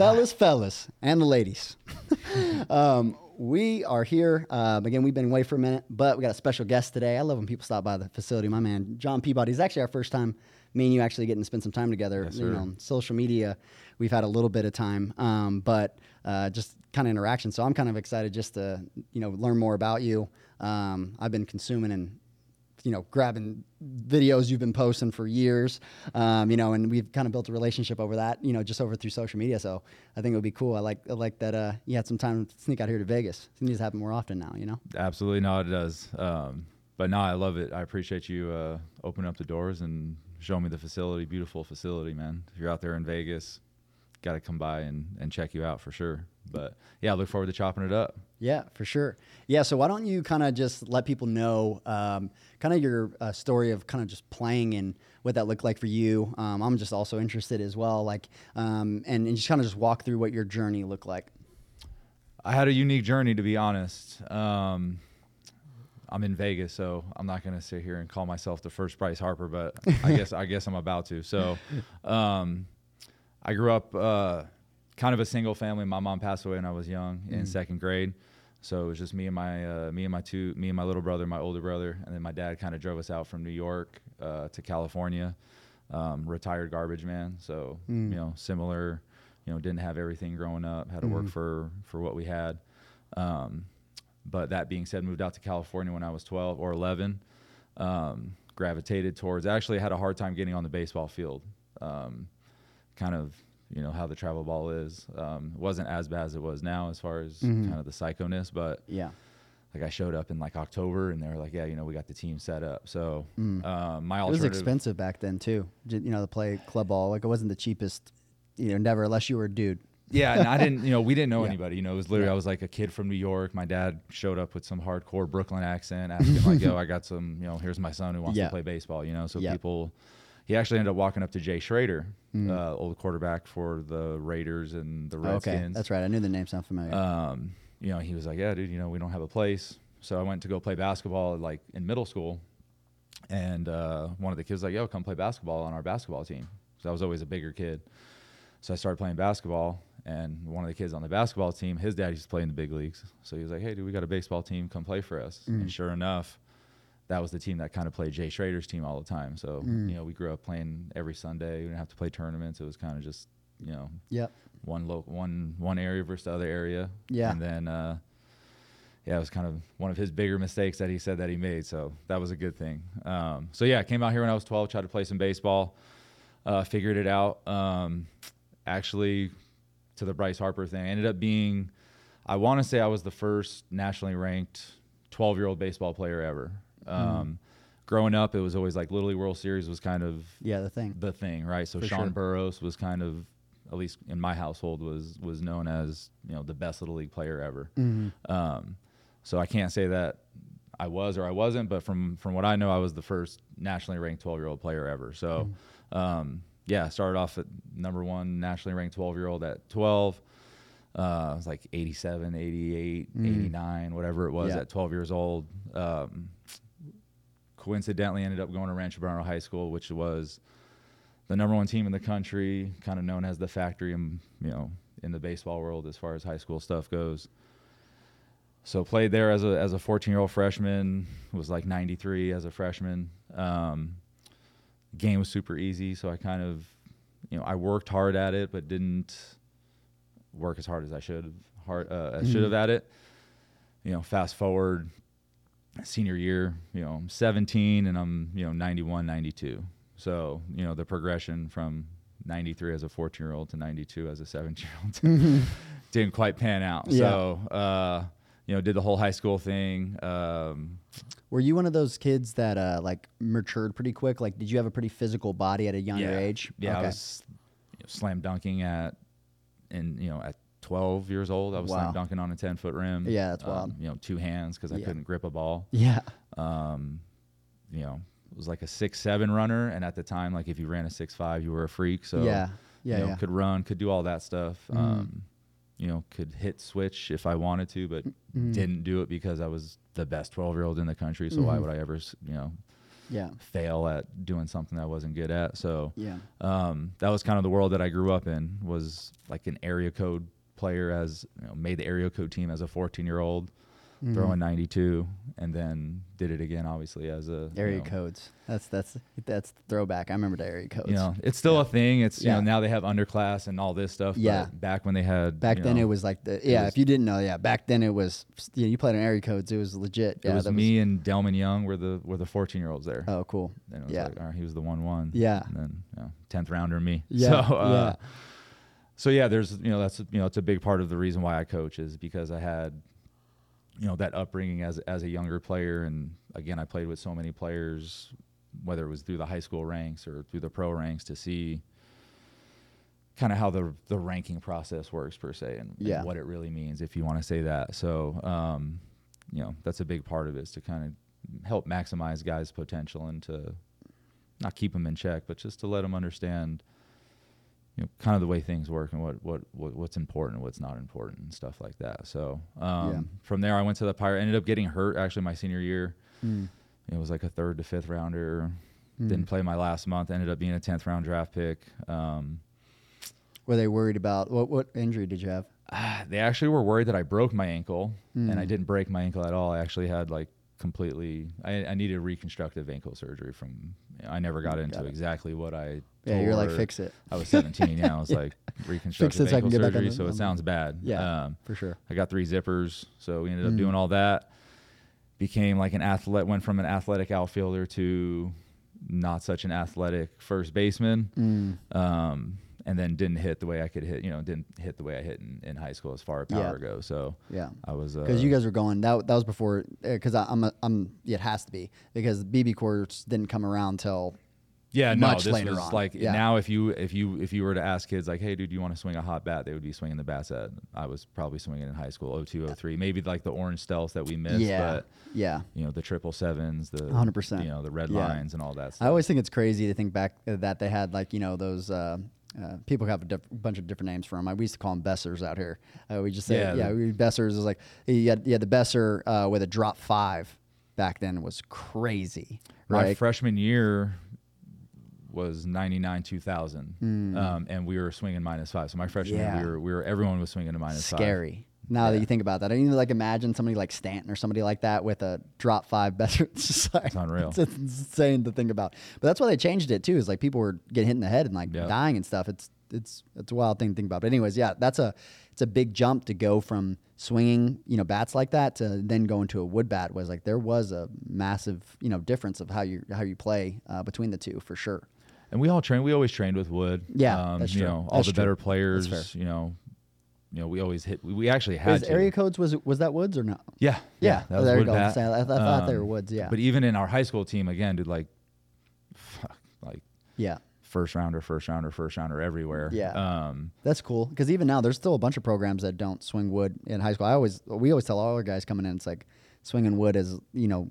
fellas, fellas, and the ladies. um, we are here. Um, again, we've been away for a minute, but we got a special guest today. I love when people stop by the facility. My man, John Peabody. It's actually our first time, me and you actually getting to spend some time together. Yes, you know, on social media, we've had a little bit of time, um, but uh, just kind of interaction. So I'm kind of excited just to, you know, learn more about you. Um, I've been consuming and you know, grabbing videos you've been posting for years, um, you know, and we've kind of built a relationship over that, you know, just over through social media. So I think it would be cool. I like, I like that uh, you had some time to sneak out here to Vegas. It needs to happen more often now, you know? Absolutely, no, it does. Um, but no, I love it. I appreciate you uh, opening up the doors and showing me the facility. Beautiful facility, man. If you're out there in Vegas, got to come by and, and check you out for sure. But yeah, I look forward to chopping it up. Yeah, for sure. Yeah, so why don't you kind of just let people know um, kind of your uh, story of kind of just playing and what that looked like for you. Um, I'm just also interested as well, like, um, and, and just kind of just walk through what your journey looked like. I had a unique journey, to be honest. Um, I'm in Vegas, so I'm not going to sit here and call myself the first Bryce Harper, but I guess I guess I'm about to. So, um, I grew up uh, kind of a single family. My mom passed away when I was young in second grade, so it was just me and my uh, me and my two me and my little brother, my older brother, and then my dad kind of drove us out from New York uh, to California. Um, retired garbage man, so you know similar. You know, didn't have everything growing up. Had to work for for what we had. Um, but that being said, moved out to California when I was 12 or 11. Um, gravitated towards. Actually, had a hard time getting on the baseball field. Um, kind of, you know, how the travel ball is. Um, it wasn't as bad as it was now, as far as kind of the psychoness. But Yeah. like I showed up in like October, and they were like, "Yeah, you know, we got the team set up." So um, my It was expensive back then too. You know, to play club ball, like it wasn't the cheapest, you know, never unless you were a dude. Yeah, and I didn't, you know, we didn't know Yeah. anybody. You know, it was literally Yeah. I was like a kid from New York. My dad showed up with some hardcore Brooklyn accent, asking like, "Yo, I got some, you know, here's my son who wants Yeah. to play baseball." You know, so people. He actually ended up walking up to Jay Schroeder, Mm. uh, old quarterback for the Raiders and the Oh, okay, Redskins. that's right. I knew the name sounded familiar. Um, you know, he was like, "Yeah, dude, you know, we don't have a place." So I went to go play basketball like in middle school, and uh, one of the kids was like, "Yo, come play basketball on our basketball team." So I was always a bigger kid, so I started playing basketball. And one of the kids on the basketball team, his dad used to play in the big leagues, so he was like, "Hey, dude, we got a baseball team. Come play for us." Mm. And sure enough, that was the team that kind of played Jay Schroeder's team all the time. So Mm. you know, we grew up playing every Sunday. We didn't have to play tournaments. It was kind of just you know yep. one lo- one one area versus the other area. Yeah. And then uh, yeah, it was kind of one of his bigger mistakes that he said that he made. So that was a good thing. Um, so yeah, I came out here when I was 12, tried to play some baseball, uh, figured it out. Um, actually, to the Bryce Harper thing, I ended up being, I want to say I was the first nationally ranked 12 year old baseball player ever. Um, Growing up, it was always like Little League World Series was kind of Yeah, the thing. the thing, right? So For Sean sure. Burroughs was kind of, at least in my household, was was known as you know the best little league player ever. Mm-hmm. Um, so I can't say that I was or I wasn't, but from from what I know, I was the first nationally ranked 12 year old player ever. So Mm-hmm. um, yeah, started off at number one nationally ranked 12 year old at 12. Uh, I was like 87, 88, 89, whatever it was Mm. Yeah. at 12 years old. Um, coincidentally ended up going to Rancho Bernardo High School, which was the number one team in the country, kind of known as the factory, in, you know, in the baseball world as far as high school stuff goes. So played there as a as a 14 year old freshman. Was like 93 as a freshman. Um, game was super easy, so I kind of, you know, I worked hard at it, but didn't work as hard as I should have hard uh, I should have at it. You know, fast forward senior year, you know, I'm 17 and I'm, you know, 91, 92. So, you know, the progression from 93 as a 14 year old to 92 as a 17 year old didn't quite pan out. Yeah. So, uh, you know, did the whole high school thing. Um, Were you one of those kids that uh, like matured pretty quick? Like, did you have a pretty physical body at a younger yeah, age? Yeah, I was you know, slam dunking at, and you know, at 12 years old. I was Wow. dunking on a 10 foot rim. Yeah, that's um, wild. You know, two hands because I Yeah. couldn't grip a ball. Yeah. um, you know, it was like a six seven runner, and at the time, like if you ran a six five, you were a freak. So yeah. Yeah. you know, yeah. could run, could do all that stuff. Mhm. Um, you know, could hit switch if I wanted to, but Mhm. didn't do it because I was the best twelve year old in the country. So why Mhm. would I ever, you know, Yeah. fail at doing something that I wasn't good at. So Yeah. um, that was kind of the world that I grew up in. Was like an area code player, as you know, made the area code team as a 14 year old, Mm-hmm. throwing 92, and then did it again, obviously as a you Area know, codes. That's that's that's throwback. I remember the area codes. You know, it's still a thing. It's you Yeah. know now they have underclass and all this stuff. but Yeah. back when they had Back then know, it was like the yeah. was- if you didn't know, yeah. Back then it was yeah. You played on area codes. It was legit. It Yeah. was that me and Delmon Young were the were the 14 year olds there. Oh, cool. And it was yeah. like, all right, he was the one one. Yeah. And then you know, tenth rounder me. Yeah, So uh, yeah. So yeah, there's you know that's you know it's a big part of the reason why I coach is because I had you know that upbringing as as a younger player and again I played with so many players whether it was through the high school ranks or through the pro ranks to see kind of how the the ranking process works per se and, and what it really means if you want to say that. So um, you know that's a big part of it is to kind of help maximize guys' potential and to not keep them in check, but just to let them understand, you know, kind of the way things work and what what, what what's important and what's not important and stuff like that. So um, Yeah. from there, I went to the Pirate. Ended up getting hurt actually my senior year. Mm. It was like a third to fifth rounder. Mm. Didn't play my last month. Ended up being a tenth round draft pick. Um, Were they worried about what what injury did you have? ah, they actually were worried that I broke my ankle, and I Mm. didn't break my ankle at all. I actually had like completely. I, I needed reconstructive ankle surgery from. I never got into Got exactly what I. Yeah, you're like fix it. I was 17. Yeah, I was Yeah. like reconstructive so I can ankle get back on surgery. the- so it sounds bad. Yeah, Um, for sure. I got three zippers, so we ended up Mm. doing all that. Became like an athlete. Went from an athletic outfielder to not such an athletic first baseman. Mm. Um, and then didn't hit the way I could hit. You know, didn't hit the way I hit in, in high school as far as power Yeah. goes. So Yeah. I was uh, Because you guys were going that that was before because I'm a, I'm it has to be because BBCORs didn't come around till yeah no this later was on. like Yeah. now if you if you if you were to ask kids like hey dude you want to swing a hot bat they would be swinging the bats that I was probably swinging in high school 02 03 maybe like the orange stealth that we missed yeah but yeah. you know the triple sevens the 100%. you know the red Yeah. lines and all that stuff I always think it's crazy to think back uh, that they had like you know those. Uh, uh, people have a diff- bunch of different names for them. I, we used to call them Bessers out here. Uh, we just say, Yeah, yeah, we, Bessers is like you had, you had the Besser uh, with a drop five back then was crazy, my freshman year was 99 2000 Mm. um, and we were swinging minus five so my freshman year we were we were everyone was swinging a minus five Scary. Now that you think about that, I mean, like imagine somebody like Stanton or somebody like that with a drop five Besser. It's just like It's unreal. It's insane to think about. But that's why they changed it too. Is like people were getting hit in the head and like Yeah. dying and stuff. It's it's it's a wild thing to think about. But anyways, yeah, that's a it's a big jump to go from swinging you know bats like that to then going to a wood bat. Was like there was a massive you know difference of how you how you play uh, between the two for sure. and we all trained. We always trained with wood. Yeah, um, that's you true. know all That's the true. better players. You know, you know we always hit. We, we actually had to. area codes was was that woods or no? Yeah, Yeah, that was there you go. So I, I thought they Um, were woods. Yeah, But even in our high school team, again, dude, like, fuck, like yeah. first rounder, first rounder, first rounder everywhere. Yeah. Um, That's cool because even now there's still a bunch of programs that don't swing wood in high school. I always we always tell all our guys coming in it's like swinging wood is you know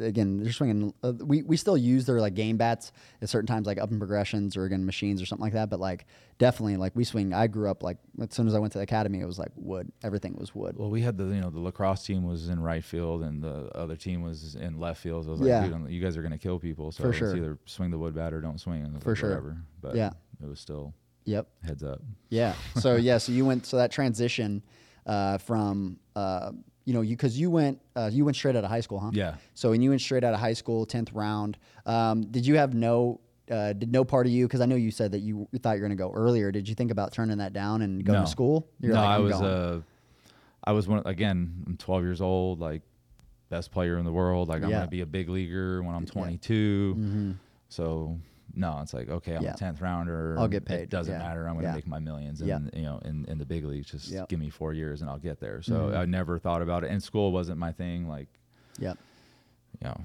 again they're swinging. Uh, we we still use their like game bats at certain times like up in progressions or again machines or something like that. But like definitely like we swing. I grew up like as soon as I went to the academy it was like wood. Everything was wood. well, we had the you know the lacrosse team was in right field and the other team was in left field. So I was like, Yeah. dude, I'm- you guys are gonna kill people. So For it's sure. either swing the wood bat or don't swing. And I was For like, sure. Whatever. But Yeah. it was still Yep. heads up. Yeah. So yeah. So you went. So that transition uh, from uh, you know you because you went uh, you went straight out of high school, huh? Yeah. So when you went straight out of high school, tenth round, um, did you have no? Uh, did no part of you? Because I know you said that you thought you were going to go earlier. Did you think about turning that down and going No. to school? You're no, like, I was going. uh, I was one again. I'm 12 years old, like best player in the world. Like I'm Yeah. gonna be a big leaguer when I'm Yeah. 22. Mhm. So no, it's like okay, I'm Yeah. a 10th rounder. I'll get paid. It doesn't yeah. matter. I'm gonna Yeah. make my millions. Yeah. And you know, in, in the big leagues, just Yep. give me four years and I'll get there. So Mhm. I never thought about it. And school wasn't my thing. Like Yep. you know.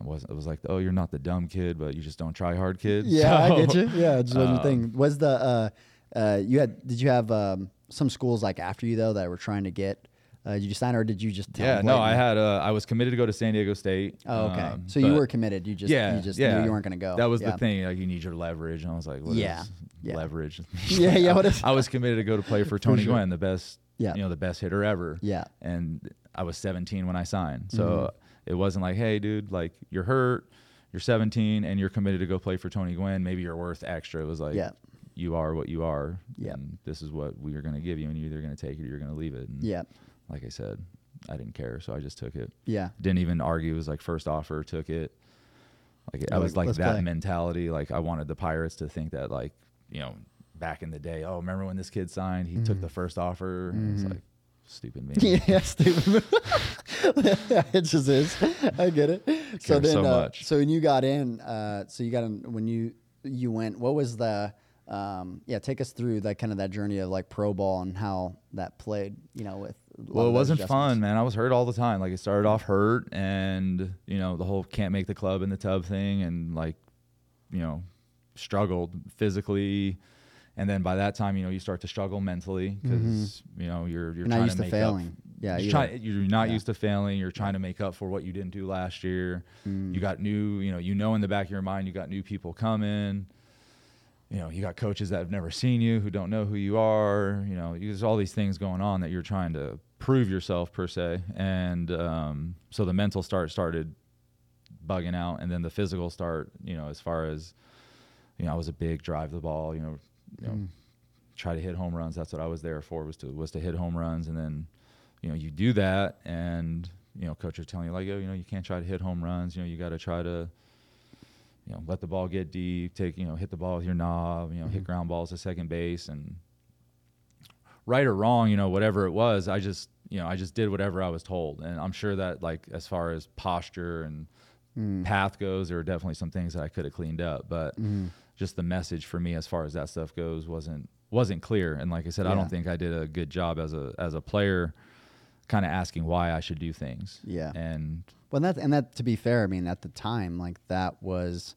I wasn't. It was like, oh, you're not the dumb kid, but you just don't try hard, kid. Yeah, I get you. Yeah, it just wasn't um, thing. Was the uh, uh, you had? Did you have um, some schools like after you though that were trying to get? Uh, did you sign or did you just? Tell Yeah, no, I had. Uh, I was committed to go to San Diego State. Oh, okay. um, so you were committed. You just yeah, you just yeah. knew you weren't going to go. That was Yeah. the thing. Like you need your leverage, and I was like, what is Yeah, yeah. leverage? Yeah, yeah, what is- I was committed to go to play for Tony sure. Gwynn, the best, Yeah. you know, the best hitter ever. Yeah. And I was 17 when I signed, so Mhm. it wasn't like, hey, dude, like you're hurt, you're 17 and you're committed to go play for Tony Gwynn, maybe you're worth extra. It was like, Yeah. you are what you are. Yeah. And this is what we are going to give you, and you're either going to take it or you're going to leave it. And Yeah. Like I said, I didn't care, so I just took it. Yeah. Didn't even argue. It was like first offer, took it. Like I was like let's that play. mentality. Like I wanted the Pirates to think that, like you know, back in the day. Oh, remember when this kid signed? He took Mhm. the first offer. And It's like stupid me. yeah, stupid. it just is. I get it. So Care then, so uh, so when you got in, uh, so you got in when you you went. What was the? Um, yeah, take us through that kind of that journey of like pro ball and how that played. You know, with Well, it wasn't fun, man. I was hurt all the time. Like it started off hurt, and you know the whole can't make the club in the tub thing, and like you know struggled physically, and then by that time, you know you start to struggle mentally because you know you're you're, Mm-hmm. Trying used to make failing. Up, Yeah, you're, trying, you're not Yeah. used to failing. You're trying to make up for what you didn't do last year. Mm. You got new, you know, you know in the back of your mind, you got new people coming. You know, you got coaches that have never seen you who don't know who you are. You know, there's all these things going on that you're trying to prove yourself per se, and um, so the mental start started bugging out, and then the physical start. You know, as far as you know, I was a big drive the ball. You know, you know, Mm. try to hit home runs. That's what I was there for was to was to hit home runs, and then you know you do that, and you know coach are telling you like, oh, you know, you can't try to hit home runs. You know, you got to try to you know let the ball get deep, take you know hit the ball with your knob, you know, hit Mhm. ground balls to second base, and right or wrong, you know, whatever it was, I just you know I just did whatever I was told, and I'm sure that like as far as posture and Mm. path goes, there were definitely some things that I could have cleaned up, but Mhm. just the message for me as far as that stuff goes wasn't wasn't clear. And like I said, I don't think I did a good job as a as a player, kind of asking why I should do things. Yeah. And Well, and that and that to be fair, I mean, at the time, like that was,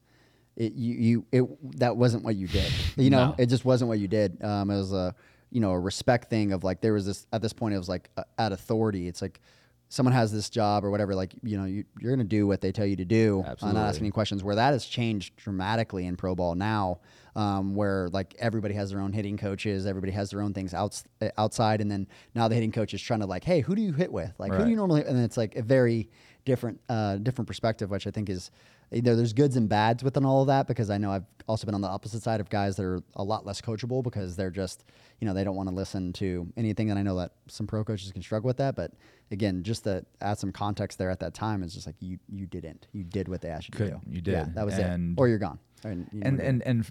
it you you it that wasn't what you did. You know, No. it just wasn't what you did. Um, it was a you know a respect thing of like there was this at this point it was like uh, at authority. It's like someone has this job or whatever. Like you know you you're gonna do what they tell you to do. Absolutely. not asking any questions. Where that has changed dramatically in pro ball now. Um, where like everybody has their own hitting coaches, everybody has their own things outs- outside, and then now the hitting coach is trying to like, hey, who do you hit with? Like, who do you normally? And it's like a very different uh, different perspective, which I think is you know there's goods and bads within all of that because I know I've also been on the opposite side of guys that are a lot less coachable because they're just you know they don't want to listen to anything and I know that some pro coaches can struggle with that but again just to add some context there at that time it's just like you you didn't. You did what they asked you to Could- do. you yeah did. that was it. Or you're gone. And you and and and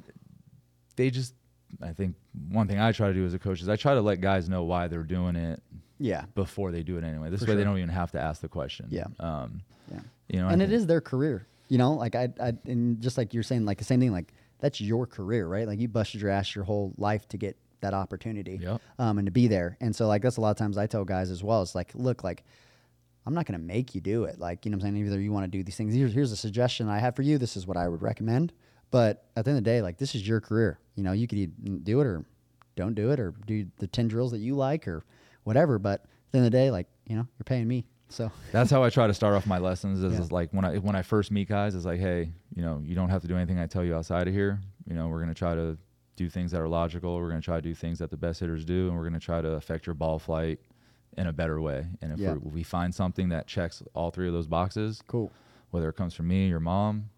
they just I think one thing I try to do as a coach is I try to let guys know why they're doing it yeah before they do it anyway. This For way sure. they don't even have to ask the question. Yeah. Um, yeah you know, and I it think- is their career. You know, like I, I, and just like you're saying, like the same thing, like that's your career, right? Like you busted your ass your whole life to get that opportunity, Yep. um, and to be there. And so, like that's a lot of times I tell guys as well. It's like, look, like I'm not going to make you do it. Like you know, what I'm saying either you want to do these things. Here's here's a suggestion I have for you. This is what I would recommend. But at the end of the day, like this is your career. You know, you could either do it or don't do it, or do the ten drills that you like, or whatever. But at the end of the day, like you know, you're paying me. So That's how I try to start off my lessons. Is, Yeah. is like when I when I first meet guys, it's like, hey, you know, you don't have to do anything I tell you outside of here. You know, we're gonna try to do things that are logical. We're gonna try to do things that the best hitters do, and we're gonna try to affect your ball flight in a better way. And if Yeah. we're- find something that checks all three of those boxes, cool. whether it comes from me, your mom,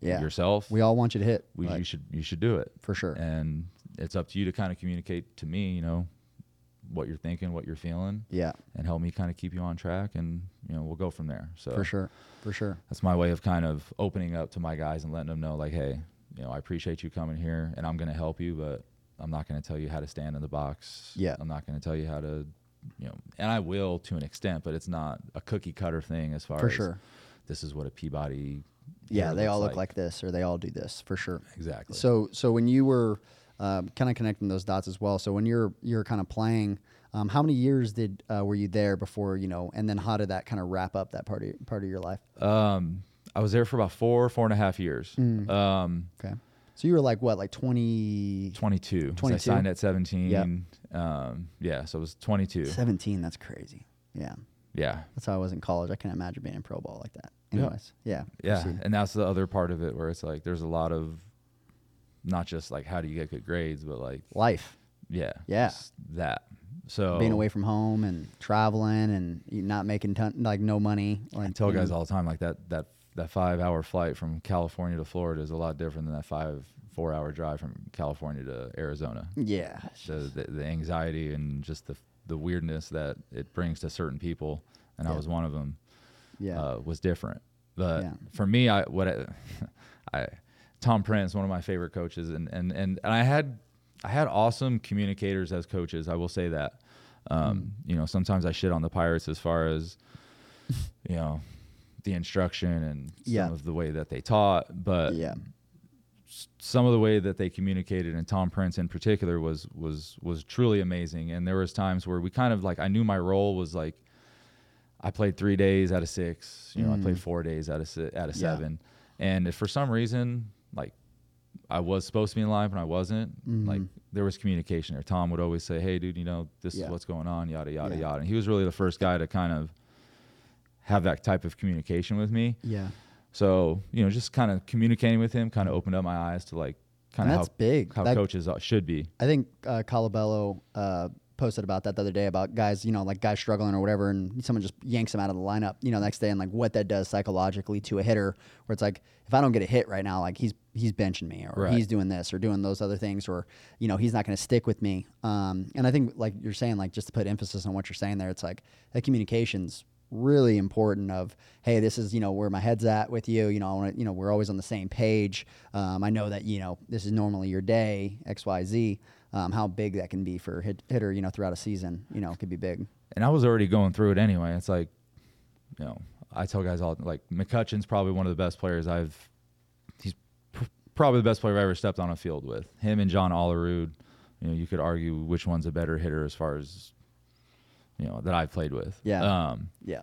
Yeah. yourself, We all want you to hit. we, like, you should you should do it. for sure. And it's up to you to kind of communicate to me, you know, what you're thinking, what you're feeling, yeah, and help me kind of keep you on track, and you know, we'll go from there. So for sure. For sure. that's my way of kind of opening up to my guys and letting them know like hey you know i appreciate you coming here and i'm going to help you but i'm not going to tell you how to stand in the box Yeah. i'm not going to tell you how to you know and i will to an extent but it's not a cookie cutter thing as far For as sure. this is what a peabody Yeah, they all look like this or they all do this for sure. exactly So so when you were um, kind of connecting those dots as well. So when you're you're kind of playing, um, how many years did uh, were you there before you know? And then how did that kind of wrap up that part of part of your life? um i was there for about four four and a half years Mm. um Okay, so you were like what, like twenty 22 'cause 22? i signed at 17 Yep. um yeah so it was 22 seventeen? That's crazy. Yeah, yeah that's how I was in college. I can't imagine being in pro ball like that. Yeah. Anyways, yeah, Yeah, proceed. and that's the other part of it where it's like there's a lot of not just like how do you get good grades, but like life, yeah, Yeah. that. So being away from home and traveling and not making ton like no money. Like I tell guys know, all the time like that that that five hour flight from California to Florida is a lot different than that five four hour drive from California to Arizona. Yeah. The, the, the anxiety and just the the weirdness that it brings to certain people, and I was one of them. Yeah. Uh, was different, but Yeah. for me, I what I, I Tom Prince, one of my favorite coaches, and and and and I had I had awesome communicators as coaches. I will say that. Um, Mm. You know, sometimes I shit on the Pirates as far as you know the instruction and some Yeah. of the way that they taught, but yeah. some of the way that they communicated and Tom Prince in particular was was was truly amazing and there was times where we kind of like I knew my role was like I played 3 days out of 6 you know I played 4 days out of si- out of. Yeah. 7 and if for some reason like I was supposed to be in live and I wasn't like there was communication there Tom would always say hey dude you know this Mm-hmm. Yeah. is what's going on yada yada Yeah. yada and he was really the first guy to kind of have that type of communication with me Yeah. so you know, just kind of communicating with him kind of opened up my eyes to like kind of that's how big. how That- coaches should be. I think uh, Colabello uh, posted about that the other day about guys, you know, like guys struggling or whatever, and someone just yanks them out of the lineup, you know, next day, and like what that does psychologically to a hitter, where it's like if I don't get a hit right now, like he's he's benching me, or Right. he's doing this, or doing those other things, or you know, he's not going to stick with me. Um, and I think like you're saying, like just to put emphasis on what you're saying there, it's like that communication's really important of hey this is you know where my head's at with you you know I want to you know we're always on the same page um, i know that you know this is normally your day xyz um, how big that can be for a hit, hitter you know throughout a season you know it could be big And I was already going through it anyway. It's like, you know, I tell guys all like McCutchen's probably one of the best players I've. He's pr- probably the best player I've ever stepped on a field with. Him and John Olerud. You know, you could argue which one's a better hitter as far as, you know, that I've played with. Yeah. Um, yeah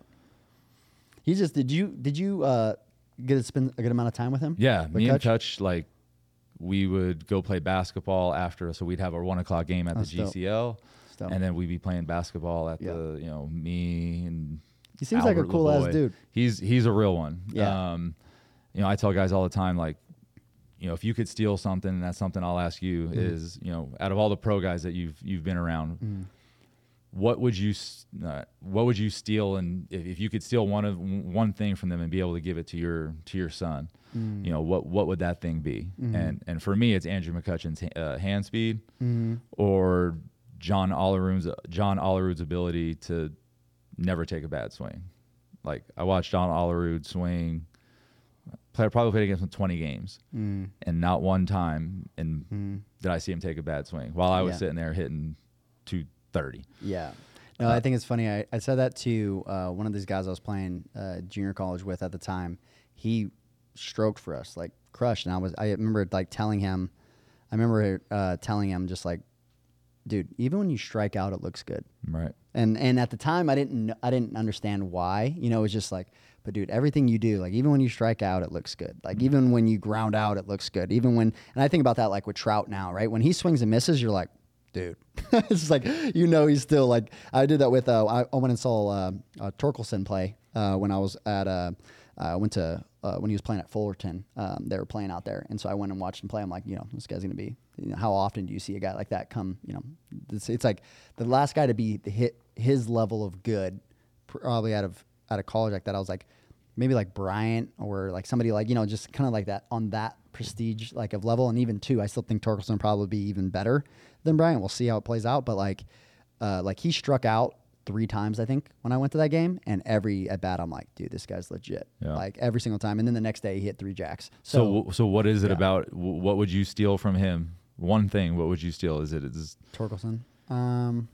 he just did you did you uh get to spend a good amount of time with him Yeah, me and? Touch like we would go play basketball after, so we'd have our one o'clock game at That's the. GCL, and then we'd be playing basketball at Yeah. the you know me and. he seems like a Albert cool ass dude He's he's a real one. Yeah. Um, you know, I tell guys all the time like, you know, if you could steal something, and that's something I'll ask you Mm-hmm. is, you know, out of all the pro guys that you've you've been around, Mm-hmm. What would you uh, what would you steal and if, if you could steal one of one thing from them and be able to give it to your to your son Mm. you know what what would that thing be Mm-hmm. and and for me it's andrew mccutchen's uh, hand speed or john Olerud's john Olerud's ability to never take a bad swing like i watched john Olerud swing play, probably played against him 20 games Mm. and not one time and did i see him take a bad swing while i was Yeah. sitting there hitting 230 Yeah. No, I think it's funny. I, I said that to uh, one of these guys I was playing uh, junior college with at the time. He stroked for us, like crushed. And I was, I remember like telling him, I remember uh, telling him just like, dude, even when you strike out, it looks good. right And and at the time, I didn't kn- I didn't understand why. You know, it was just like, but dude, everything you do, like even when you strike out, it looks good. Like even when you ground out, it looks good. Even when, and I think about that like with Trout now, right? When he swings and misses, you're like, dude, it's like you know he's still like. I did that with uh, I, I went and saw uh, uh, Torkelson play uh, when I was at uh, I went to uh, when he was playing at Fullerton. Um, they were playing out there, and so I went and watched him play. I'm like, you know, this guy's gonna be. You know, how often do you see a guy like that come? You know, it's, it's like the last guy to be hit his level of good, probably out of out of college like that. I was like, maybe like Bryant or like somebody like you know just kind of like that on that prestige like of level. And even two, I still think Torkelson probably be even better than Bryant. We'll see how it plays out, but like, uh, like he struck out three times I think when I went to that game, and every at bat I'm like, dude, this guy's legit. Yeah. Like every single time, and then the next day he hit three jacks. So, so, what is it yeah. about? What would you steal from him? One thing. What would you steal? Is it is Torkelson. Um,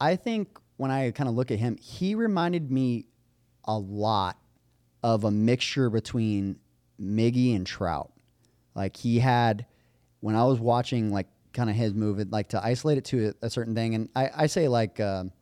I think when I kind of look at him, he reminded me a lot of a mixture between Miggy and Trout. Like he had, when I was watching, like kind of his move, it, like to isolate it to a, a certain thing, and I, I say like, um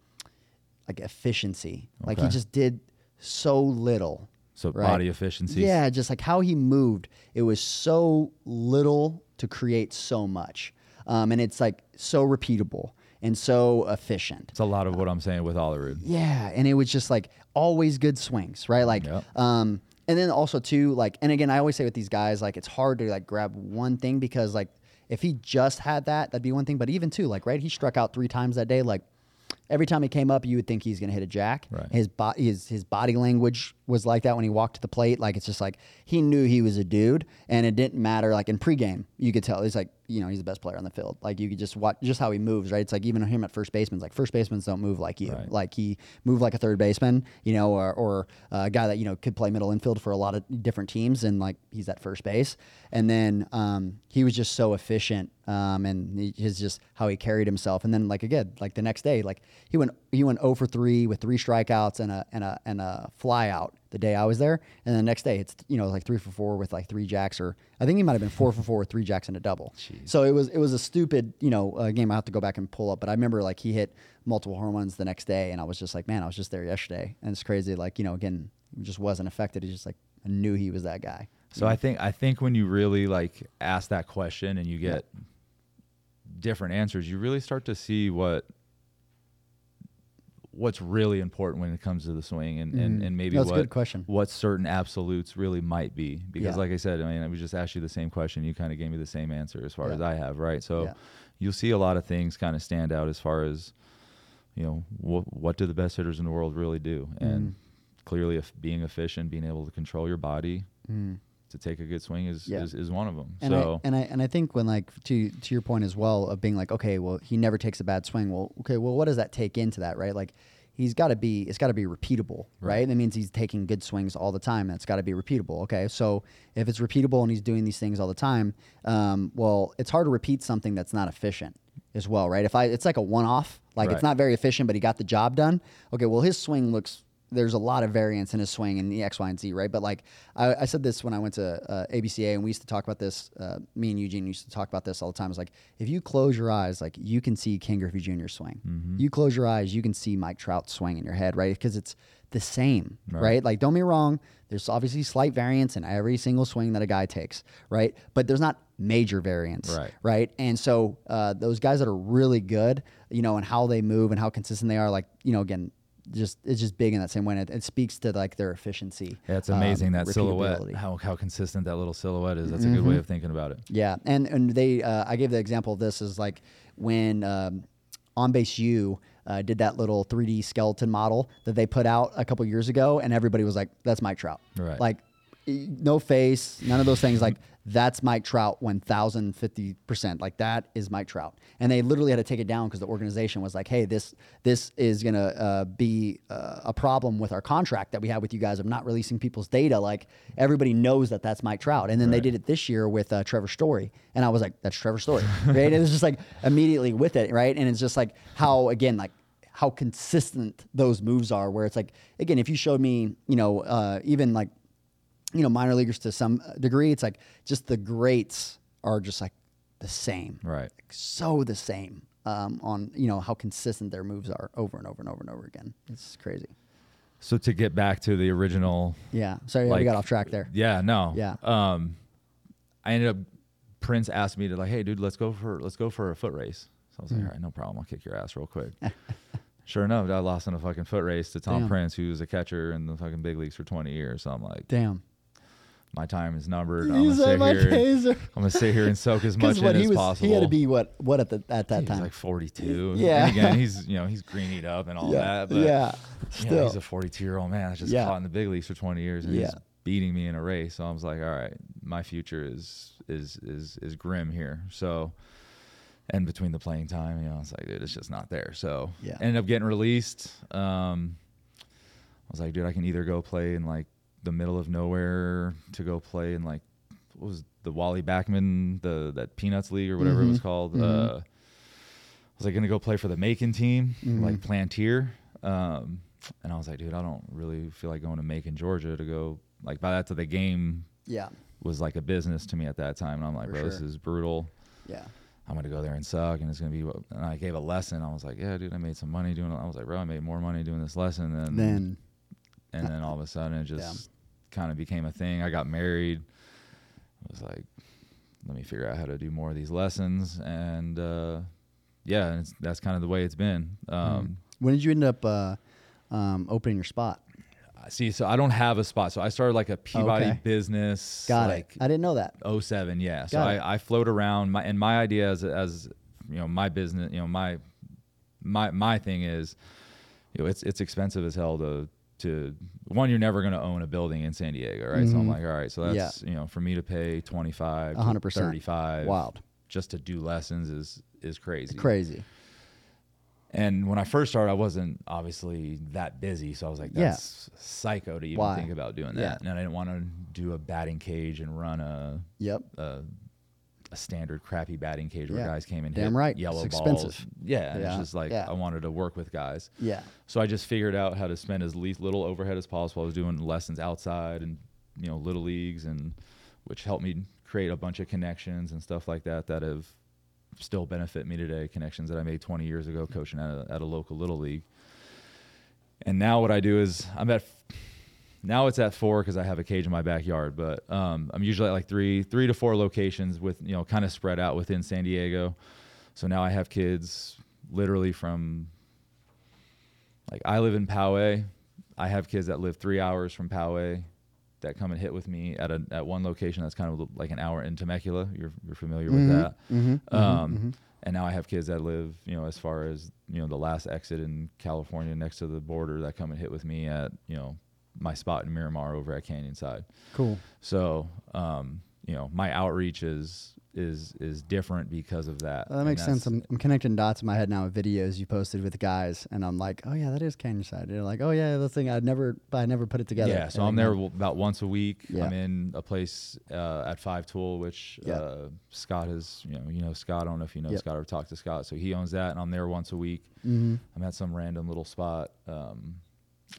like efficiency. Like he just did so little. so Right. body efficiency? Yeah, just like how he moved. It was so little to create so much. Um, and it's like so repeatable and so efficient. It's a lot of what I'm saying with Olerud. Yeah, and it was just like always good swings, right? Like, Yep. um, and then also too, like, and again, I always say with these guys, like, it's hard to like grab one thing because like if he just had that, that'd be one thing. But even too, like, right, he struck out three times that day. Like, every time he came up, you would think he's going to hit a jack. Right. His, bo- his his body language was like that when he walked to the plate. Like it's just like he knew he was a dude, and it didn't matter. Like in pregame, you could tell he's like you know he's the best player on the field. Like you could just watch just how he moves. Right. It's like even him at first baseman. Like first basemen don't move like you. Right. Like he moved like a third baseman. You know, or, or a guy that you know could play middle infield for a lot of different teams, and like he's at first base. And then um, he was just so efficient, um, and his just how he carried himself. And then like again, like the next day, like he went he went 0 for three with three strikeouts and a and a and a fly out the day I was there. And the next day, it's you know like three for four with like three jacks, or I think he might have been four for four with three jacks and a double. So it was it was a stupid you know uh, game. I have to go back and pull up, but I remember like he hit multiple home runs the next day, and I was just like, man, I was just there yesterday, and it's crazy. Like you know again, just wasn't affected. He just like I knew he was that guy. So I think I think when you really like ask that question and you get different answers, you really start to see what what's really important when it comes to the swing and, and, Mhm. and maybe That's a what good question. what certain absolutes really might be. Because Yeah. like I said, I mean I was just asked you the same question, you kind of gave me the same answer as far Yeah. as I have, right? So Yeah. you'll see a lot of things kind of stand out as far as you know what what do the best hitters in the world really do and clearly if being efficient being able to control your body to take a good swing is Yeah. is, is one of them And so I, and I and I think when like to to your point as well of being like okay well he never takes a bad swing. Well okay well what does that take into that right? Like he's got to be it's got to be repeatable right? Right. that means he's taking good swings all the time. It's got to be repeatable okay? So if it's repeatable and he's doing these things all the time um, well it's hard to repeat something that's not efficient as well right? If I it's like a one off like it's not very efficient but he got the job done. Okay well his swing looks there's a lot of variance in his swing and the X, Y, and Z, right? But like I, I said this when I went to uh, ABCA, and we used to talk about this. Uh, me and Eugene used to talk about this all the time. It's like if you close your eyes, like you can see Ken Griffey Jr. swing. You close your eyes, you can see Mike Trout swing in your head, right? Because it's the same, right. Right. Like don't be wrong. There's obviously slight variance in every single swing that a guy takes, right? But there's not major variance, Right. right? And so uh, those guys that are really good, you know, and how they move and how consistent they are, like you know, again, just it's just big in that same way. And it, it speaks to like their efficiency. yeah, it's um, amazing that silhouette how, how consistent that little silhouette is that's a good way of thinking about it Yeah, and and they uh, I gave the example of this is like when um, On Base U uh, did that little 3D skeleton model that they put out a couple years ago, and everybody was like, "That's Mike Trout." Right. Like, no face, none of those things. Like that's Mike Trout, one thousand fifty percent. Like that is Mike Trout, and they literally had to take it down because the organization was like, "Hey, this this is gonna uh, be uh, a problem with our contract that we have with you guys of not releasing people's data." Like everybody knows that that's Mike Trout, and then they did it this year with uh, Trevor Story, and I was like, "That's Trevor Story," right? and it was just like immediately with it, right? And it's just like how again, like how consistent those moves are. Where it's like again, if you showed me, you know, uh, even like you know minor leaguers to some degree, it's like just the greats are just like the same, right so the same um, on you know how consistent their moves are over and over and over and over again. It's crazy. so to get back to the original Yeah. Sorry, we got off track there. Yeah, no. Yeah. Um, I ended up. Prince asked me to like, hey, dude, let's go for let's go for a foot race. So I was Mm. like, all right, no problem. I'll kick your ass real quick. sure enough, I lost in a fucking foot race to Tom Damn. Prince, who was a catcher in the fucking big leagues for 20 years. So I'm like, Damn. My time is numbered. I'm gonna sit here. taser. I'm gonna sit here and soak as much in what as he was, possible. he had to be what what at the at that time? He's time. like 42. Yeah. And again, he's you know he's greenied up and all yeah. that. But yeah. you know, he's a 42 year old man that's just Yeah. caught in the big leagues for 20 years and he's beating me in a race. So I was like, all right, my future is is is is grim here. So and between the playing time, you know, it's like, dude, it's just not there. So Yeah. ended up getting released. Um, I was like, dude, I can either go play in like the middle of nowhere to go play in like what was the Wally Backman, the that Peanuts League or whatever it was Mhm. called. Mhm. Uh, was I gonna go play for the Macon team, Mhm. like Plantier? Um, and I was like, dude, I don't really feel like going to Macon, Georgia to go like by that to the game yeah. was like a business to me at that time. And I'm like, For bro, this is brutal. Yeah. I'm gonna go there and suck, and it's gonna be. What, and I gave a lesson. I was like, yeah, dude, I made some money doing. it. I was like, bro, I made more money doing this lesson than. Then and then all of a sudden, it just kind of became a thing. I got married. I was like, let me figure out how to do more of these lessons, and uh, yeah, and it's, that's kind of the way it's been. Um, when did you end up uh, um, opening your spot? See, so I don't have a spot. So I started like a Peabody Okay. business. Got like, it. I didn't know that. 07 yeah so I. I float around my and my idea as as you know my business you know my my my thing is, you know, it's it's expensive as hell to to one. You're never going to own a building in San Diego, right? So I'm Mhm. like, all right, so that's you know, for me to pay 25, 100%. 35, Wild. just to do lessons is is crazy. Crazy. And when I first started, I wasn't obviously that busy, so I was like, Yeah. "That's psycho to even Why? think about doing Yeah. that." And I didn't want to do a batting cage and run a Yep. a, a standard crappy batting cage where Yeah. guys came and Damn hit right. yellow It's balls. expensive. Yeah, and Yeah. it's just like Yeah. I wanted to work with guys, Yeah. so I just figured out how to spend as least little overhead as possible. I was doing lessons outside and you know little leagues, and which helped me create a bunch of connections and stuff like that that have still benefit me today. Connections that I made 20 years ago coaching at a, at a local little league. And now what I do is I'm at now it's at four because I have a cage in my backyard, but um, I'm usually at like three three to four locations with you know kind of spread out within San Diego. So now I have kids literally from like I live in Poway. I have kids that live three hours from Poway that come and hit with me at a at one location that's kind of like an hour in Temecula. You're you're familiar with that. Mm-hmm. Um, And now I have kids that live, you know, as far as you know, the last exit in California next to the border that come and hit with me at, you know, my spot in Miramar over at Canyon Side. Cool. So, um, you know, my outreach is is is different because of that. Well, that makes sense. I'm, I'm connecting dots in my head now with videos you posted with guys, and I'm like, oh yeah, that is Canyon Side. They're like, oh yeah, the thing I'd never, but I never put it together. Yeah, so And I'm there about once a week. Yeah. I'm in a place uh, at Five Tool, which Yeah. uh, Scott has You know, you know Scott. I don't know if you know Yep. Scott or talked to Scott. So he owns that, and I'm there once a week. Mhm. I'm at some random little spot um,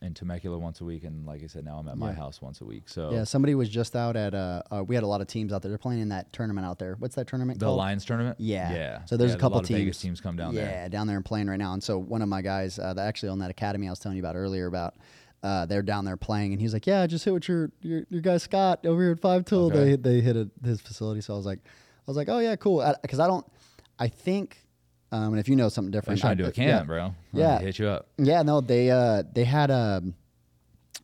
in Temecula once a week, and like I said, now I'm at my Yeah. house once a week. So Yeah, somebody was just out at. Uh, uh, we had a lot of teams out there. They're playing in that tournament out there. What's that tournament the called? Lions tournament. Yeah. yeah. So there's Yeah, a couple lot of teams. Vegas teams come down yeah, there. down there and playing right now. And so one of my guys uh, that actually on that academy I was telling you about earlier about. Uh, they're down there playing, and he's like, "Yeah, I just hit with your your, your guy Scott over here at Five Tool. Okay. They they hit a, his facility." So I was like, "I was like, oh yeah, cool." Because I, don't, I think, um, and if you know something different. I'm trying to do a camp, yeah. bro. Yeah. gonna hit you up. Yeah, no, they uh they had a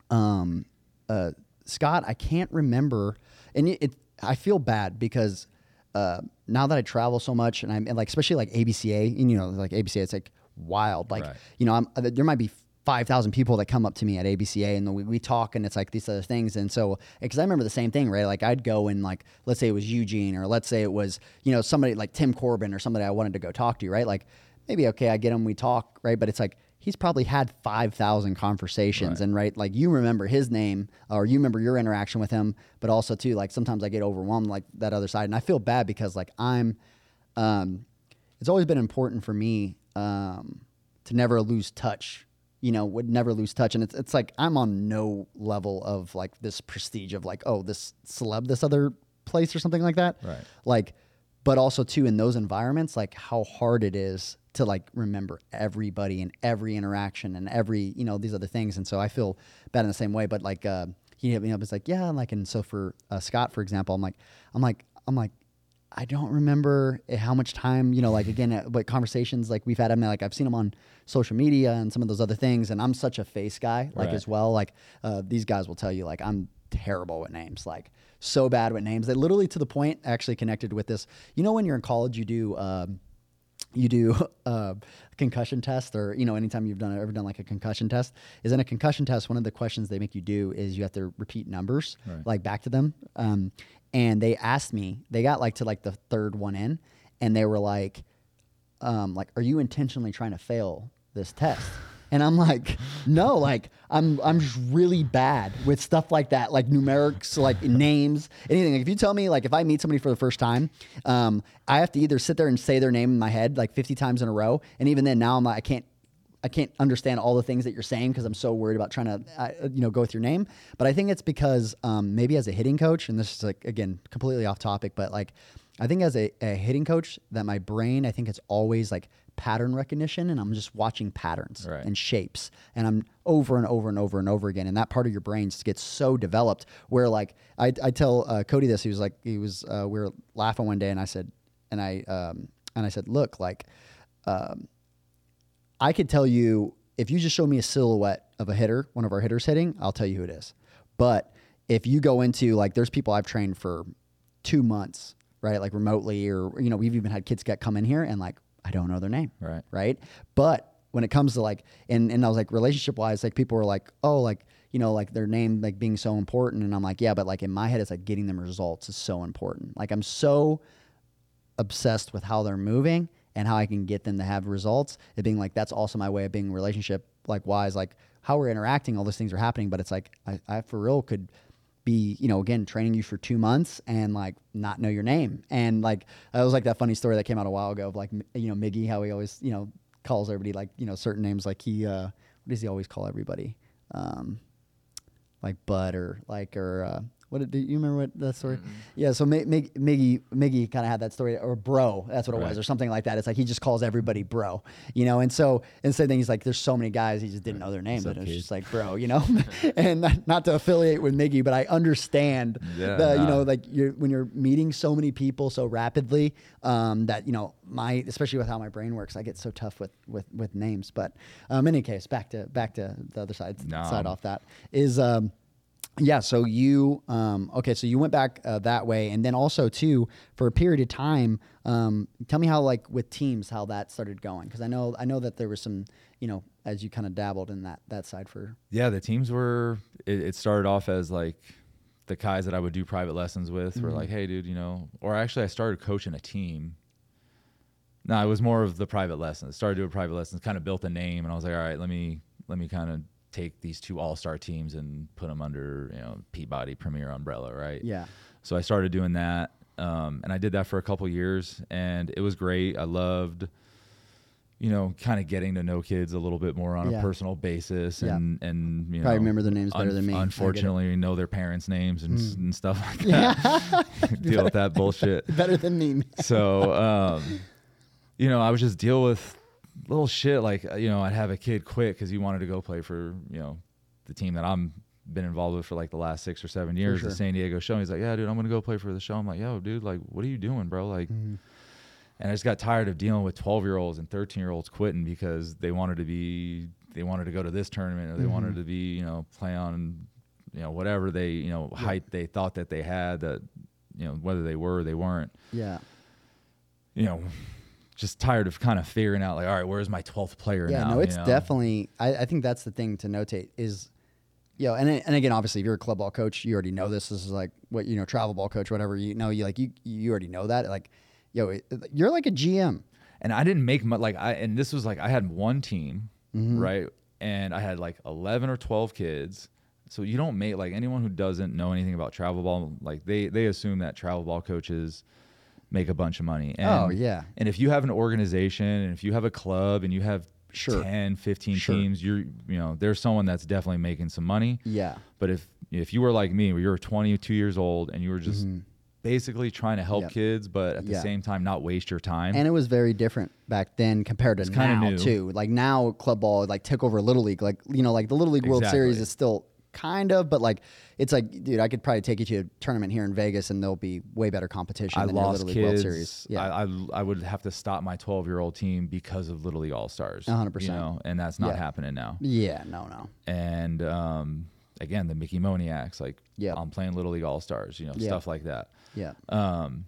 um uh Scott, I can't remember and it, it I feel bad because uh now that I travel so much and I'm and like especially like ABCA, and you know, like ABCA it's like wild. Like, Right. you know, I'm uh, there might be 5,000 people that come up to me at ABCA and we, we talk and it's like these other things. And so, because I remember the same thing, right? Like I'd go and like, let's say it was Eugene or let's say it was, you know, somebody like Tim Corbin or somebody I wanted to go talk to, right? Like maybe, okay, I get him, we talk, right? But it's like, he's probably had 5,000 conversations Right. and right, like you remember his name or you remember your interaction with him, but also too, like sometimes I get overwhelmed like that other side. And I feel bad because like I'm, um, it's always been important for me um, to never lose touch. You know, would never lose touch, and it's it's like I'm on no level of like this prestige of like oh this celeb this other place or something like that. Right. Like, but also too in those environments, like how hard it is to like remember everybody and every interaction and every you know these other things, and so I feel bad in the same way. But like uh, he hit me up, it's like yeah, and like and so for uh, Scott for example, I'm like I'm like I'm like I don't remember how much time, you know, like again, uh, what conversations like we've had. I mean, like I've seen him on social media and some of those other things, and I'm such a face guy, like Right. as well. Like uh, these guys will tell you, like I'm terrible with names, like so bad with names. They literally to the point actually connected with this. You know, when you're in college, you do. Um, you do uh, concussion test or you know anytime you've done ever done like a concussion test is in a concussion test one of the questions they make you do is you have to repeat numbers Right. like back to them um, and they asked me they got like to like the third one in and they were like um, like are you intentionally trying to fail this test? And i'm like no like i'm i'm just really bad with stuff like that like numerics like names anything. Like if you tell me like if i meet somebody for the first time um, i have to either sit there and say their name in my head like 50 times in a row and even then now i'm like i can't I can't understand all the things that you're saying because I'm so worried about trying to, uh, you know, go with your name. But I think it's because um, maybe as a hitting coach, and this is like again completely off topic, but like I think as a, a hitting coach, that my brain, I think it's always like pattern recognition, and I'm just watching patterns Right. and shapes, and I'm over and over and over and over again, and that part of your brain just gets so developed where like I, I tell uh, Cody this, he was like he was uh, we were laughing one day, and I said, and I um, and I said, look, like. Um, I could tell you if you just show me a silhouette of a hitter, one of our hitters hitting, I'll tell you who it is. But if you go into like, there's people I've trained for two months, right? Like remotely, or you know, we've even had kids get come in here and like I don't know their name. Right. Right. But when it comes to like, and, and I was like, relationship wise, like people were like, oh, like, you know, like their name like being so important. And I'm like, yeah, but like in my head, it's like getting them results is so important. Like I'm so obsessed with how they're moving and how I can get them to have results. It being like that's also my way of being relationship like wise, like how we're interacting, all those things are happening. But it's like I, I for real could be, you know, again, training you for two months and like not know your name. And like it was like that funny story that came out a while ago of like you know, Miggy, how he always, you know, calls everybody like, you know, certain names like he uh what does he always call everybody? Um like Bud or like or uh, what did, do you remember what that story? Mm-hmm. Yeah, so Mig, Mig, Miggy Miggy kind of had that story or bro, that's what it was or something like that. It's like he just calls everybody bro, you know. And so and same thing, he's like, there's so many guys he just didn't know their name, but it's just like bro, you know. and not, not to affiliate with Miggy, but I understand Yeah, the you know like you're when you're meeting so many people so rapidly um, that you know my especially with how my brain works, I get so tough with with with names. But um, in any case, back to back to the other side Nah. side off that is. Um, yeah, so you um, okay? So you went back uh, that way, and then also too for a period of time. Um, tell me how like with teams how that started going because I know I know that there was some you know as you kind of dabbled in that that side for Yeah, the teams were. It, it started off as like the guys that I would do private lessons with were Mm-hmm. like, "Hey, dude, you know," or actually, I started coaching a team. No, it was more of the private lessons. Started doing private lessons, kind of built a name, and I was like, "All right, let me let me kind of take these two all star teams and put them under you know Peabody Premier umbrella, right?" yeah So I started doing that, um, and I did that for a couple years, and it was great. I loved, you know, kind of getting to know kids a little bit more on Yeah. a personal basis, Yeah. and and you Probably know, remember their names better than me. I get it. Unfortunately, know their parents' names and, s Mm. and stuff like that. Deal with that bullshit. better than me. So, um, you know, I would just deal with little shit like uh, you know I'd have a kid quit because he wanted to go play for you know the team that I'm been involved with for like the last six or seven years, sure. the San Diego show. He's like, yeah, dude, I'm gonna go play for the show. I'm like, yo, dude, like, what are you doing, bro? Like, Mm-hmm. and I just got tired of dealing with 12 year olds and 13 year olds quitting because they wanted to be, they wanted to go to this tournament or they wanted Mm-hmm. to be, you know, play on, you know, whatever they, you know, height they thought that they had that, you know, whether they were or they weren't Yeah, you know, just tired of kind of figuring out like, all right, where's my twelfth player yeah. now? no, you it's know? definitely. I, I think that's the thing to notate is, you know, and and again, obviously, if you're a club ball coach, you already know this. This is like what you know, travel ball coach, whatever. You know, you like you you already know that. Like, yo, it, you're like a GM. And I didn't make much like I and this was like I had one team, Mm-hmm. right? And I had like eleven or twelve kids. So you don't make like anyone who doesn't know anything about travel ball, like they they assume that travel ball coaches make a bunch of money. And, Oh, yeah. And if you have an organization and if you have a club and you have Sure. 10, 15 Sure. teams, you're you know, there's someone that's definitely making some money. Yeah, But if if you were like me, where you were 22 years old and you were just basically trying to help Mm-hmm. Yep. kids, but at the same time not waste your time. and it was very different back then compared to kinda now too. Like now, club ball like took over little league. Like you know, like the little league World Exactly. Series is still kind of, but like it's like, dude, I could probably take you to a tournament here in Vegas, and there'll be way better competition I than your lost little league World kids. Series. Yeah, I, I I would have to stop my 12 year old team because of Little League All Stars. 100%. You know, and that's not Yeah. happening now. yeah, no, no, And um, again, the Mickey Moniacs, like Yeah. I'm playing Little League All Stars. You know, Yeah. stuff like that. yeah, Um,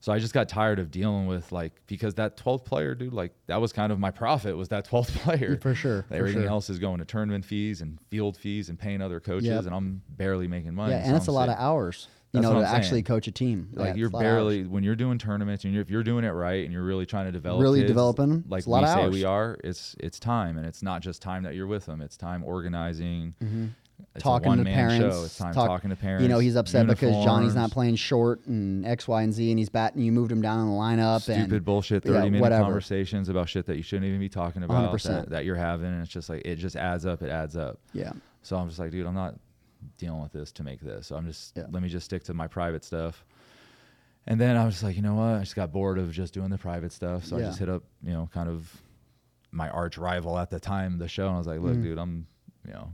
so I just got tired of dealing with like because that 12th player, dude, like that was kind of my profit was that 12th player. For sure, for Everything sure. else is going to tournament fees and field fees and paying other coaches, Yep. and I'm barely making money. yeah, So and it's a lot of hours, you know, to actually coach a team. Like it's you're barely when you're doing tournaments and you're, if you're doing it right and you're really trying to develop Really kids, developing like a lot we of say hours. we are. It's it's time and it's not just time that you're with them. It's time organizing. Mm-hmm. It's Mm-hmm. talking to parents. Show. It's time talk- talking to parents. You know, he's upset because Johnny's not playing short and X, Y, and Z, and he's batting. You moved him down in the lineup. Stupid and, bullshit. yeah, Thirty minute whatever. conversations about shit that you shouldn't even be talking about 100%. that, that you're having, and it's just like it just adds up. It adds up. Yeah, So I'm just like, dude, I'm not dealing with this to make this. So I'm just Yeah. let me just stick to my private stuff. And then I was just like, you know what? I just got bored of just doing the private stuff. So Yeah. I just hit up, you know, kind of my arch rival at the time, the show, and I was like, look, Mm. dude, I'm, you know,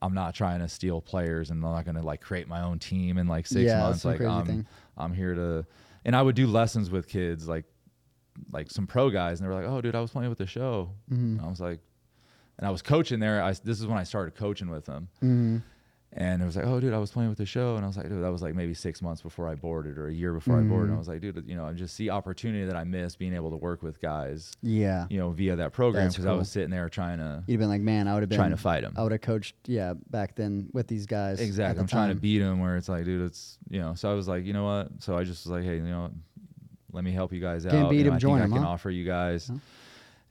I'm not trying to steal players, and I'm not gonna like create my own team in like six Yeah, months. Like I'm, thing. I'm here to, and I would do lessons with kids, like, like some pro guys, and they were like, oh, dude, I was playing with the show. Mm-hmm. I was like, and I was coaching there. I this is when I started coaching with them Mhm. And it was like, oh, dude, I was playing with the show, and I was like, dude, that was like maybe six months before I boarded, or a year before I boarded. And I Mm. was like, dude, you know, I just see opportunity that I missed being able to work with guys, Yeah. you know, via that program because I was sitting there trying to You'd have been like, man, I would have been trying to fight him. I would have coached, yeah, back then with these guys. Exactly. I'm trying to beat him where it's like, dude, it's you know. So I was like, you know what? So I just was like, hey, you know, let me help you guys Can't out. beat you know, him, I join I can huh? offer you guys, Huh?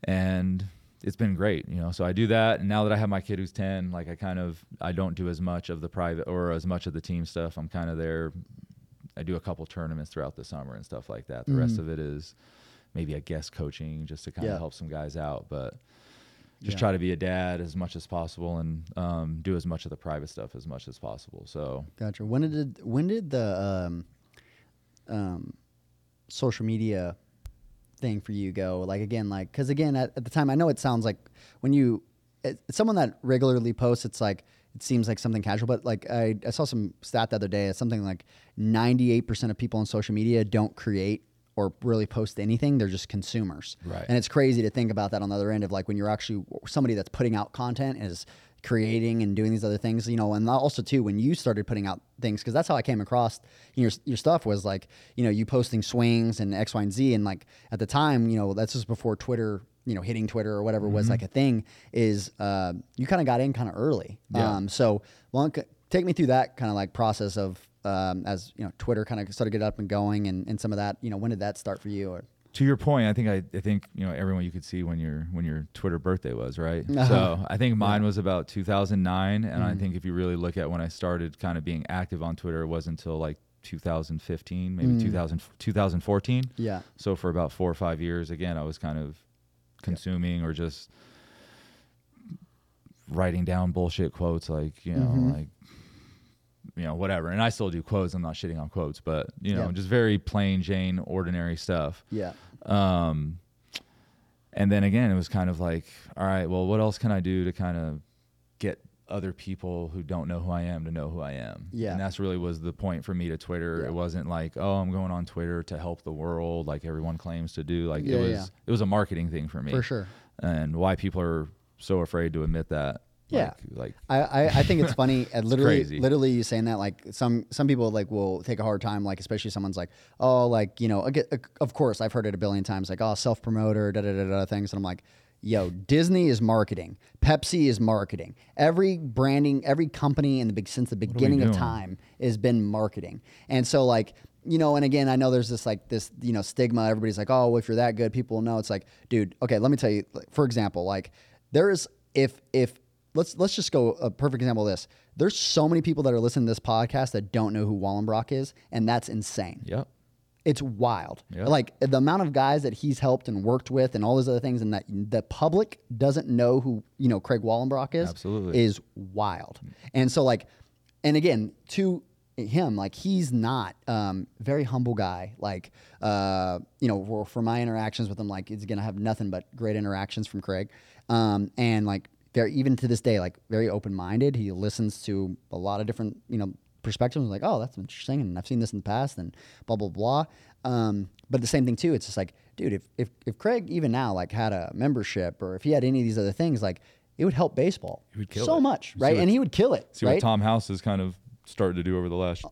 and it's been great. You know, so I do that, and now that I have my kid who's ten, like I kind of I don't do as much of the private or as much of the team stuff. I'm kind of there. I do a couple tournaments throughout the summer and stuff like that. The rest Mhm. of it is maybe a guest coaching just to kind of help some guys out, but. Just Yeah. try to be a dad as much as possible and um, do as much of the private stuff as much as possible. So Gotcha. When did when did the um, um, social media thing for you go? Like again, like because again at, at the time, I know it sounds like when you it, someone that regularly posts, it's like it seems like something casual, but like I, I saw some stat the other day. It's something like ninety eight percent of people on social media don't create or really post anything. They're just consumers. Right. And it's crazy to think about that on the other end of like when you're actually somebody that's putting out content is creating and doing these other things, you know, and also too when you started putting out things because that's how I came across your your stuff was like you know you posting swings and X, Y, and Z, and like at the time, you know, that's just before Twitter. You know, hitting Twitter or whatever was like a thing. Is uh, you kind of got in kind of early. Yeah. Um, so, well, take me through that kind of like process of um, as you know, Twitter kind of started to get up and going, and, and some of that. You know, when did that start for you? Or to your point, I think I, I think you know everyone you could see when your when your Twitter birthday was right. Uh-huh. So I think mine was about 2009, and I Mhm. think if you really look at when I started kind of being active on Twitter, it wasn't until like 2015, maybe Mm. 2000, 2014. yeah, So for about four or five years, again, I was kind of consuming or just writing down bullshit quotes, like you know, Mhm. like you know, whatever. And I still do quotes. I'm not shitting on quotes, but you know, just very plain Jane, ordinary stuff. yeah, Um, and then again, it was kind of like, all right, well, what else can I do to kind of get other people who don't know who I am to know who I am? Yeah. And that's really was the point for me to Twitter. Yeah. It wasn't like, oh, I'm going on Twitter to help the world like everyone claims to do. Like Yeah, it was, yeah. it was a marketing thing for me. for sure. And why people are so afraid to admit that. Yeah. Like, like I, I, I think it's funny. And literally, crazy. literally, you saying that like some some people like will take a hard time. Like especially someone's like, oh, like you know, of course I've heard it a billion times. Like oh, self promoter, da da da da things, and I'm like. Yo, Disney is marketing. Pepsi is marketing. Every branding, every company in the big since the beginning of time has been marketing. And so like, you know, and again, I know there's this like this, you know, stigma. Everybody's like, oh, well, if you're that good, people will know. It's like, dude, okay, let me tell you, like, for example, like there is if if let's let's just go a perfect example of this. There's so many people that are listening to this podcast that don't know who Wallenbrock is, and that's insane. yep. It's wild. Yeah. Like the amount of guys that he's helped and worked with, and all those other things, and that the public doesn't know who you know Craig Wallenbrock is. Absolutely. is wild. And so like, and again to him, like he's not um, very humble guy. Like uh, you know, for, for my interactions with him, like he's gonna have nothing but great interactions from Craig, um, and like very even to this day, like very open minded. He listens to a lot of different you know perspectives. Like, oh, that's interesting, and I've seen this in the past, and blah blah blah. Um, but the same thing too. It's just like, dude, if, if if Craig even now like had a membership or if he had any of these other things, like it would help baseball He would kill so it. much, right? what- and he would kill it, See right? what Tom House has kind of started to do over the last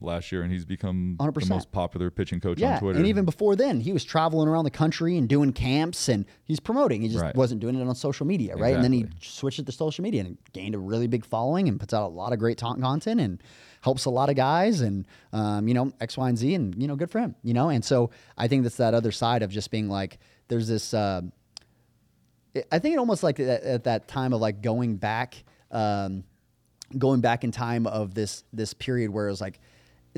last year, and he's become 100%. the most popular pitching coach yeah, on Twitter. and even before then, he was traveling around the country and doing camps, and he's promoting. He just Right. wasn't doing it on social media, right? And then he switched it to social media and gained a really big following and puts out a lot of great content and helps a lot of guys and um, you know X, Y, and Z, and you know, good for him, you know. And so I think that's that other side of just being like, there's this. Uh, I think it almost like at, at that time of like going back, um, going back in time of this this period where it was like,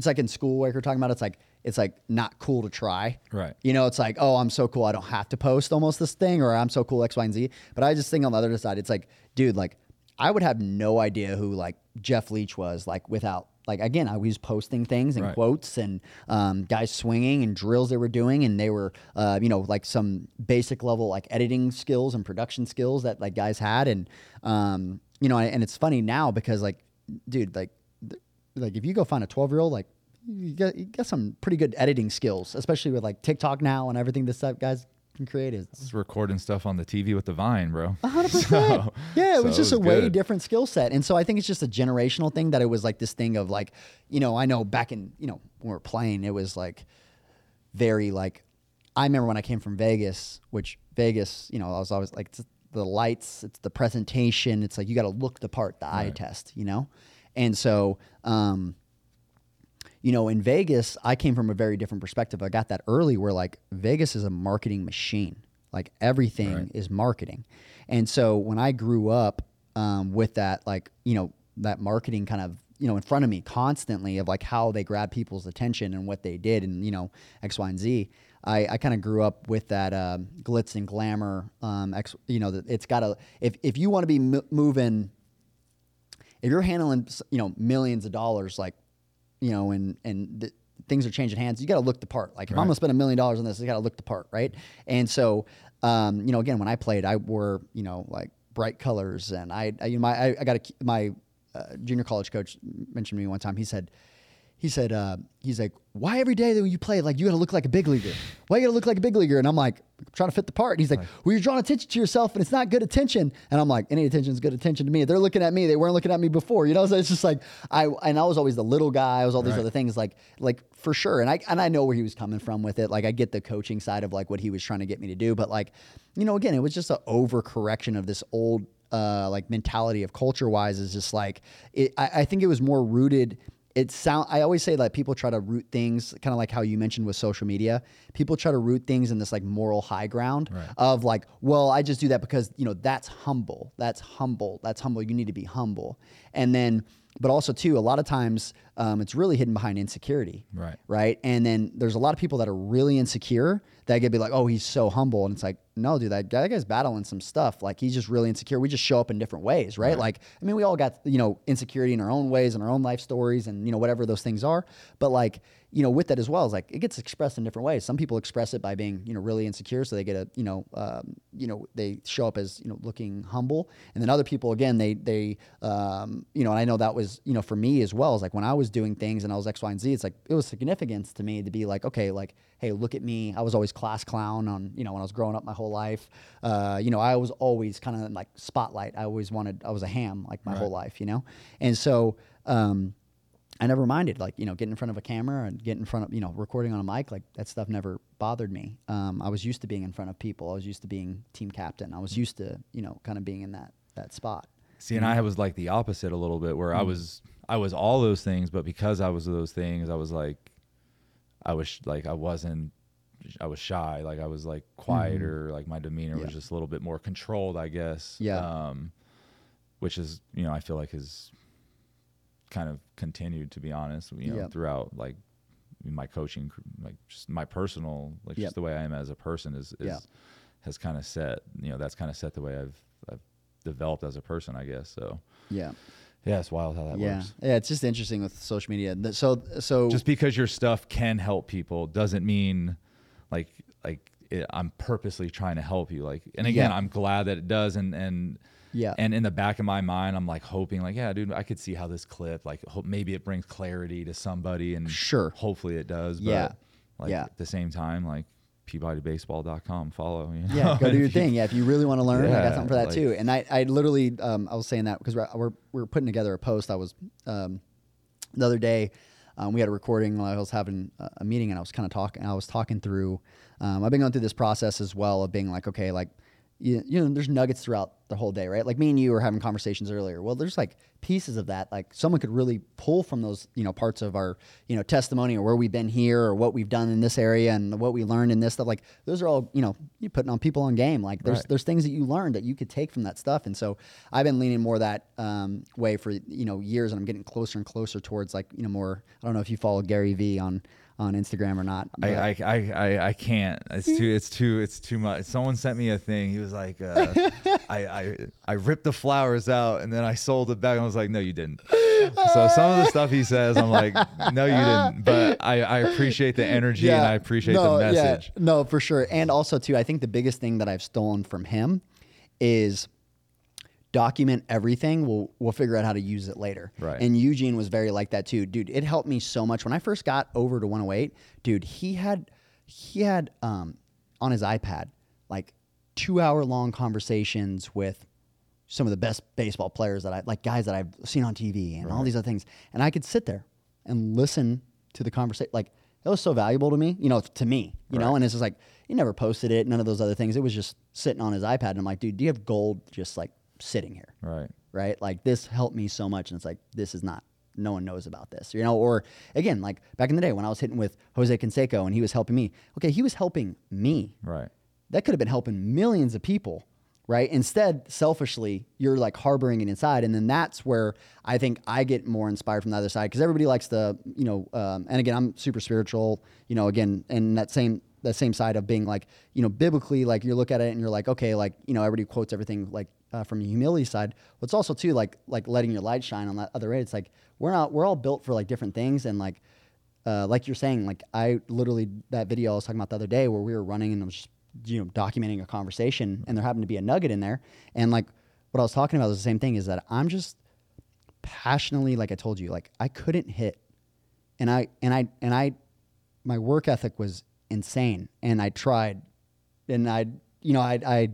it's like in school like we're talking about. It's like it's like not cool to try. Right. You know, it's like oh I'm so cool I don't have to post almost this thing or I'm so cool X Y and Z. But I just think on the other side it's like dude like I would have no idea who like Jeff Leach was like without like again I was posting things and Right. quotes and um, guys swinging and drills they were doing and they were uh, you know like some basic level like editing skills and production skills that like guys had and um, you know and it's funny now because like dude like like if you go find a 12 year old like you got, you got some pretty good editing skills especially with like TikTok now and everything this stuff guys can create is recording stuff on the TV with the Vine, bro. hundred percent. Yeah, it So was just a way good. different skill set. And so I think it's just a generational thing that it was like this thing of like, you know, I know back in, you know, when we were playing, it was like very like, I remember when I came from Vegas, which Vegas, you know, I was always like, it's the lights, it's the presentation, it's like you got to look the part, the eye test, you know? And so, um, you know, in Vegas, I came from a very different perspective. I got that early where like Vegas is a marketing machine. Like everything Right. is marketing. And so when I grew up um, with that, like, you know, that marketing kind of, you know, in front of me constantly of like how they grab people's attention and what they did and, you know, X, Y, and Z. I, I kind of grew up with that um, glitz and glamour. Um, X, you know, it's got to, if, if you want to be m- moving, if you're handling, you know, millions of dollars, like, you know, and and th- things are changing hands, you got to look the part. Like if I'm gonna spend a million dollars on this, I got to look the part, right? And so, um, you know, again, when I played, I wore, you know, like bright colors, and I, I you know, my, I, I got a, my uh, junior college coach mentioned to me one time. He said, he said, uh, he's like, why every day that you play, like you got to look like a big leaguer? Why you got to look like a big leaguer? And I'm like, I'm trying to fit the part. And he's like, well, you're drawing attention to yourself, and it's not good attention. And I'm like, any attention is good attention to me. They're looking at me. They weren't looking at me before, you know. So it's just like I and I was always the little guy. I was all these Right. other things, like like for sure. And I and I know where he was coming from with it. Like I get the coaching side of like what he was trying to get me to do, but like, you know, again, it was just an overcorrection of this old uh, like mentality of culture wise is just like it, I, I think it was more rooted it sound I always say that people try to root things kind of like how you mentioned with social media. People try to root things in this like moral high ground Right. of like, well, I just do that because, you know, that's humble. That's humble. That's humble. You need to be humble. And then but also too, a lot of times um, it's really hidden behind insecurity. Right. Right. And then there's a lot of people that are really insecure that get be like, oh, he's so humble. And it's like, no, dude, that, that guy's battling some stuff. Like he's just really insecure. We just show up in different ways, right? Like, I mean, we all got, you know, insecurity in our own ways and our own life stories and, you know, whatever those things are. But like, you know, with that as well, is like it gets expressed in different ways. Some people express it by being, you know, really insecure, so they get a, you know, um, you know, they show up as, you know, looking humble, and then other people, again, they, they, um, you know, and I know that was, you know, for me as well. Is like when I was doing things and I was X, Y, and Z, it's like it was significance to me to be like, okay, like, hey, look at me. I was always class clown on, you know, when I was growing up my whole life. Uh, you know, I was always kind of like spotlight. I always wanted, I was a ham like my whole life, you know, and so. Um, I never minded like you know getting in front of a camera and getting in front of you know recording on a mic like that stuff never bothered me. Um, I was used to being in front of people. I was used to being team captain. I was used to you know kind of being in that that spot. See, and I was like the opposite a little bit, where I was I was all those things, but because I was those things, I was like, I was like I wasn't, I was shy, like I was like quieter, like my demeanor Yeah. was just a little bit more controlled, I guess. Yeah. Um, which is you know I feel like has kind of continued to be honest, you know, Yeah. throughout like my coaching, like just my personal, like Yep. just the way I am as a person is is Yeah. has kind of set, you know, that's kind of set the way I've I've developed as a person, I guess. So. Yeah, Yeah, it's wild how that yeah, works. yeah. It's just interesting with social media. So so Just because your stuff can help people doesn't mean like like it, I'm purposely trying to help you. Like, and again, Yeah. I'm glad that it does. And and Yeah. and in the back of my mind, I'm like hoping, like, yeah, dude, I could see how this clip, like, hope maybe it brings clarity to somebody, and Sure. hopefully it does. But Yeah. like Yeah. at the same time, like PeabodyBaseball.com, follow. You know? yeah, go do your thing. Yeah, if you really want to learn, I got something for that like- too. And I, I literally, um, I was saying that because we're, we're we're putting together a post. I was um, the other day, um, we had a recording. while I was having a, a meeting, and I was kind of talking. I was talking through. Um, I've been going through this process as well of being like, okay, like you, you know, there's nuggets throughout the whole day, right? Like me and you were having conversations earlier. Well, there's like pieces of that, like someone could really pull from those, you know, parts of our, you know, testimony or where we've been here or what we've done in this area and what we learned in this stuff. Like those are all, you know, you're putting on people on game. Like there's Right. there's things that you learned that you could take from that stuff. And so I've been leaning more that um, way for you know years, and I'm getting closer and closer towards like you know more. I don't know if you follow Gary Vee on on Instagram or not. I, I, I, I, I can't. It's too. It's too. It's too much. Someone sent me a thing. He was like, uh, I, I, I ripped the flowers out and then I sold it back. I was like, no, you didn't. So some of the stuff he says, I'm like, no, you didn't. But I, I appreciate the energy and I appreciate no, the yeah, message. no, for sure. And also too, I think the biggest thing that I've stolen from him is document everything. We'll we'll figure out how to use it later. Right. And Eugene was very like that too, dude. It helped me so much when I first got over to 108. Dude, he had he had um on his iPad like two hour long conversations with some of the best baseball players that I like, guys that I've seen on TV and all these other things. And I could sit there and listen to the conversation. Like it was so valuable to me, you know, to me, you know. And it's just like he never posted it, none of those other things. It was just sitting on his iPad, and I'm like, dude, do you have gold just like sitting here? Right. right? Like this helped me so much, and it's like this is not. No one knows about this, you know. Or again, like back in the day when I was hitting with Jose Canseco and he was helping me. Okay, he was helping me. Right. That could have been helping millions of people, right? Instead, selfishly, you're like harboring it inside, and then that's where I think I get more inspired from the other side because everybody likes the, you know. Um, and again, I'm super spiritual, you know. Again, and that same that same side of being like, you know, biblically, like you look at it and you're like, okay, like you know, everybody quotes everything like uh, from the humility side. It's also too like like letting your light shine on that other end. It's like we're not we're all built for like different things and like uh, like you're saying, like I literally that video I was talking about the other day where we were running and I was just, you know documenting a conversation and there happened to be a nugget in there and like what I was talking about was the same thing is that I'm just passionately like I told you like I couldn't hit and I and I and I my work ethic was insane and I tried and I you know I I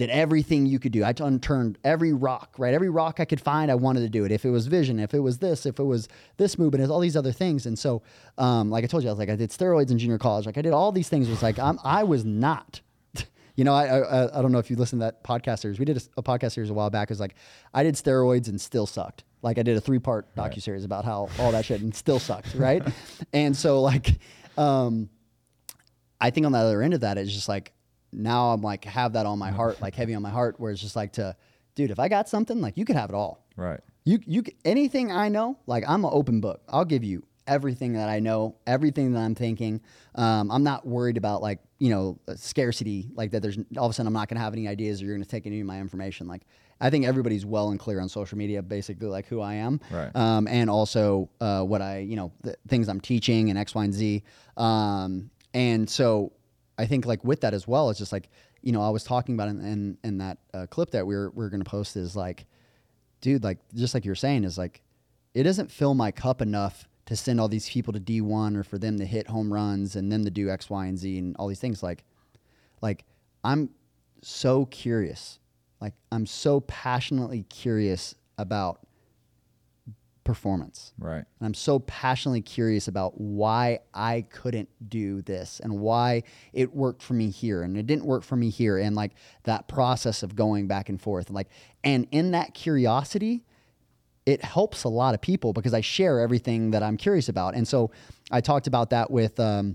did everything you could do. I unturned every rock, right? Every rock I could find, I wanted to do it. If it was vision, if it was this, if it was this movement, all these other things. And so, um, like I told you, I was like, I did steroids in junior college. Like I did all these things. It was like I'm, I was not. You know, I, I I don't know if you listened to that podcast series. We did a, a podcast series a while back. It was like I did steroids and still sucked. Like I did a three part docu series about how all that shit and still sucked, right? and so like, um, I think on the other end of that, it's just like now I'm like have that on my heart, like heavy on my heart, where it's just like to, dude, if I got something, like you could have it all. Right. You you anything I know, like I'm an open book. I'll give you everything that I know, everything that I'm thinking. Um, I'm not worried about like you know scarcity, like that. There's all of a sudden I'm not going to have any ideas or you're going to take any of my information. Like I think everybody's well and clear on social media, basically like who I am, Right. um, and also uh, what I you know the things I'm teaching and X, Y, and Z. Um, and so I think like with that as well, it's just like you know I was talking about in in, in that uh, clip that we are we are going to post is like dude, like just like you're saying, is like it doesn't fill my cup enough to send all these people to D1 or for them to hit home runs and them to do X, Y, and Z and all these things. Like, like I'm so curious. Like I'm so passionately curious about performance. Right. And I'm so passionately curious about why I couldn't do this and why it worked for me here and it didn't work for me here and like that process of going back and forth and like and in that curiosity it helps a lot of people because I share everything that I'm curious about. And so I talked about that with um,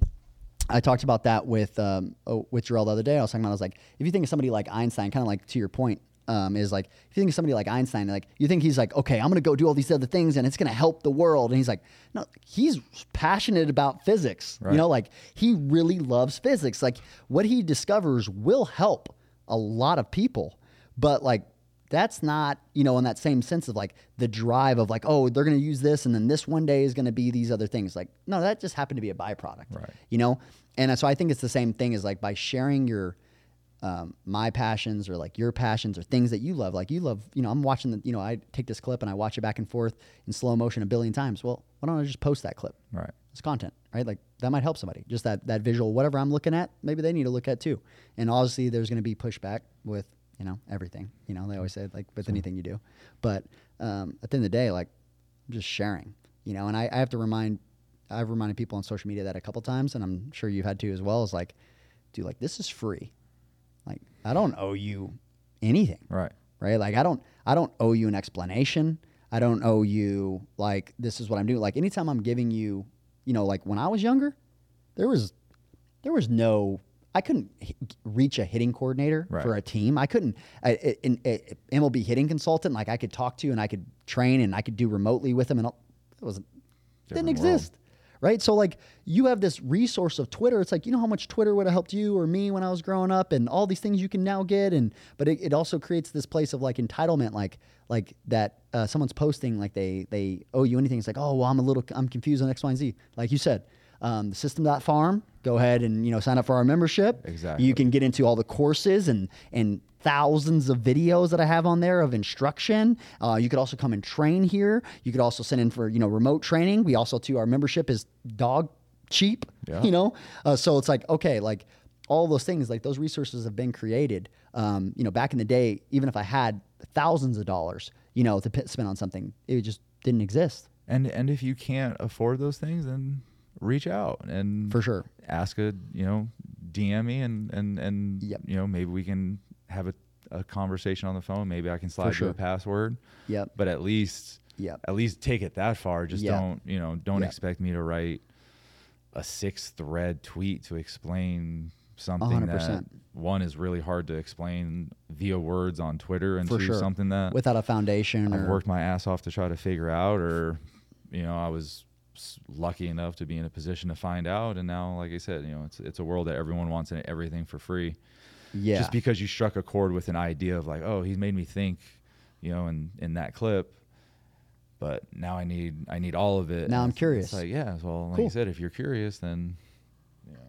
I talked about that with um, oh, with Jarrell the other day. I was talking about I was like, if you think of somebody like Einstein, kind of like to your point, um, is like if you think of somebody like Einstein, like you think he's like, okay, I'm gonna go do all these other things and it's gonna help the world, and he's like, no, he's passionate about physics. You know, like he really loves physics. Like what he discovers will help a lot of people, but like that's not you know in that same sense of like the drive of like oh they're going to use this and then this one day is going to be these other things like no that just happened to be a byproduct Right. you know and so i think it's the same thing as like by sharing your um, my passions or like your passions or things that you love like you love you know i'm watching the you know i take this clip and i watch it back and forth in slow motion a billion times well why don't i just post that clip Right. it's content, right? Like that might help somebody. Just that that visual, whatever I'm looking at, maybe they need to look at too. And obviously, there's going to be pushback with you know everything. You know, they always say like with anything you do. But um, at the end of the day, like I'm just sharing. You know, and I, I have to remind I've reminded people on social media that a couple times, and I'm sure you've had to as well. Is like, dude, like this is free. Like I don't owe you anything Right. right? Like I don't I don't owe you an explanation. I don't owe you like this is what I'm doing. Like anytime I'm giving you, you know, like when I was younger, there was there was no I couldn't h- reach a hitting coordinator Right. for a team. I couldn't an MLB hitting consultant like I could talk to and I could train and I could do remotely with them and all, it was didn't world. exist right? So like you have this resource of Twitter. It's like you know how much Twitter would have helped you or me when I was growing up, and all these things you can now get. And but it, it also creates this place of like entitlement, like like that uh, someone's posting like they they owe you anything. It's like oh well I'm a little I'm confused on X Y and Z. Like you said, um, the system.farm. Go ahead and you know sign up for our membership. Exactly. You can get into all the courses and and thousands of videos that I have on there of instruction. Uh, you could also come and train here. You could also send in for you know remote training. We also too our membership is dog cheap. Yeah. You know, uh, so it's like okay, like all those things like those resources have been created. Um, you know, back in the day, even if I had thousands of dollars, you know, to p- spend on something, it just didn't exist And and if you can't afford those things, then reach out and for sure. ask a you know DM me and and and Yep. you know maybe we can have a, a conversation on the phone. Maybe I can slide you a password. Yep. But at least Yep. at least take it that far. Just Yeah. don't you know don't Yeah. expect me to write a six thread tweet to explain something that 100%. one is really hard to explain via words on Twitter and For two sure. something that Without a foundation I've worked my ass off to try to figure out, or you know, I was lucky enough to be in a position to find out, and now, like I said, you know, it's it's a world that everyone wants everything for free. yeah. Just because you struck a chord with an idea of like, oh, he's made me think, you know, in in that clip. But now I need I need all of it. Now and I'm it's- curious. It's like yeah, well, like Cool. you said, if you're curious, then you know,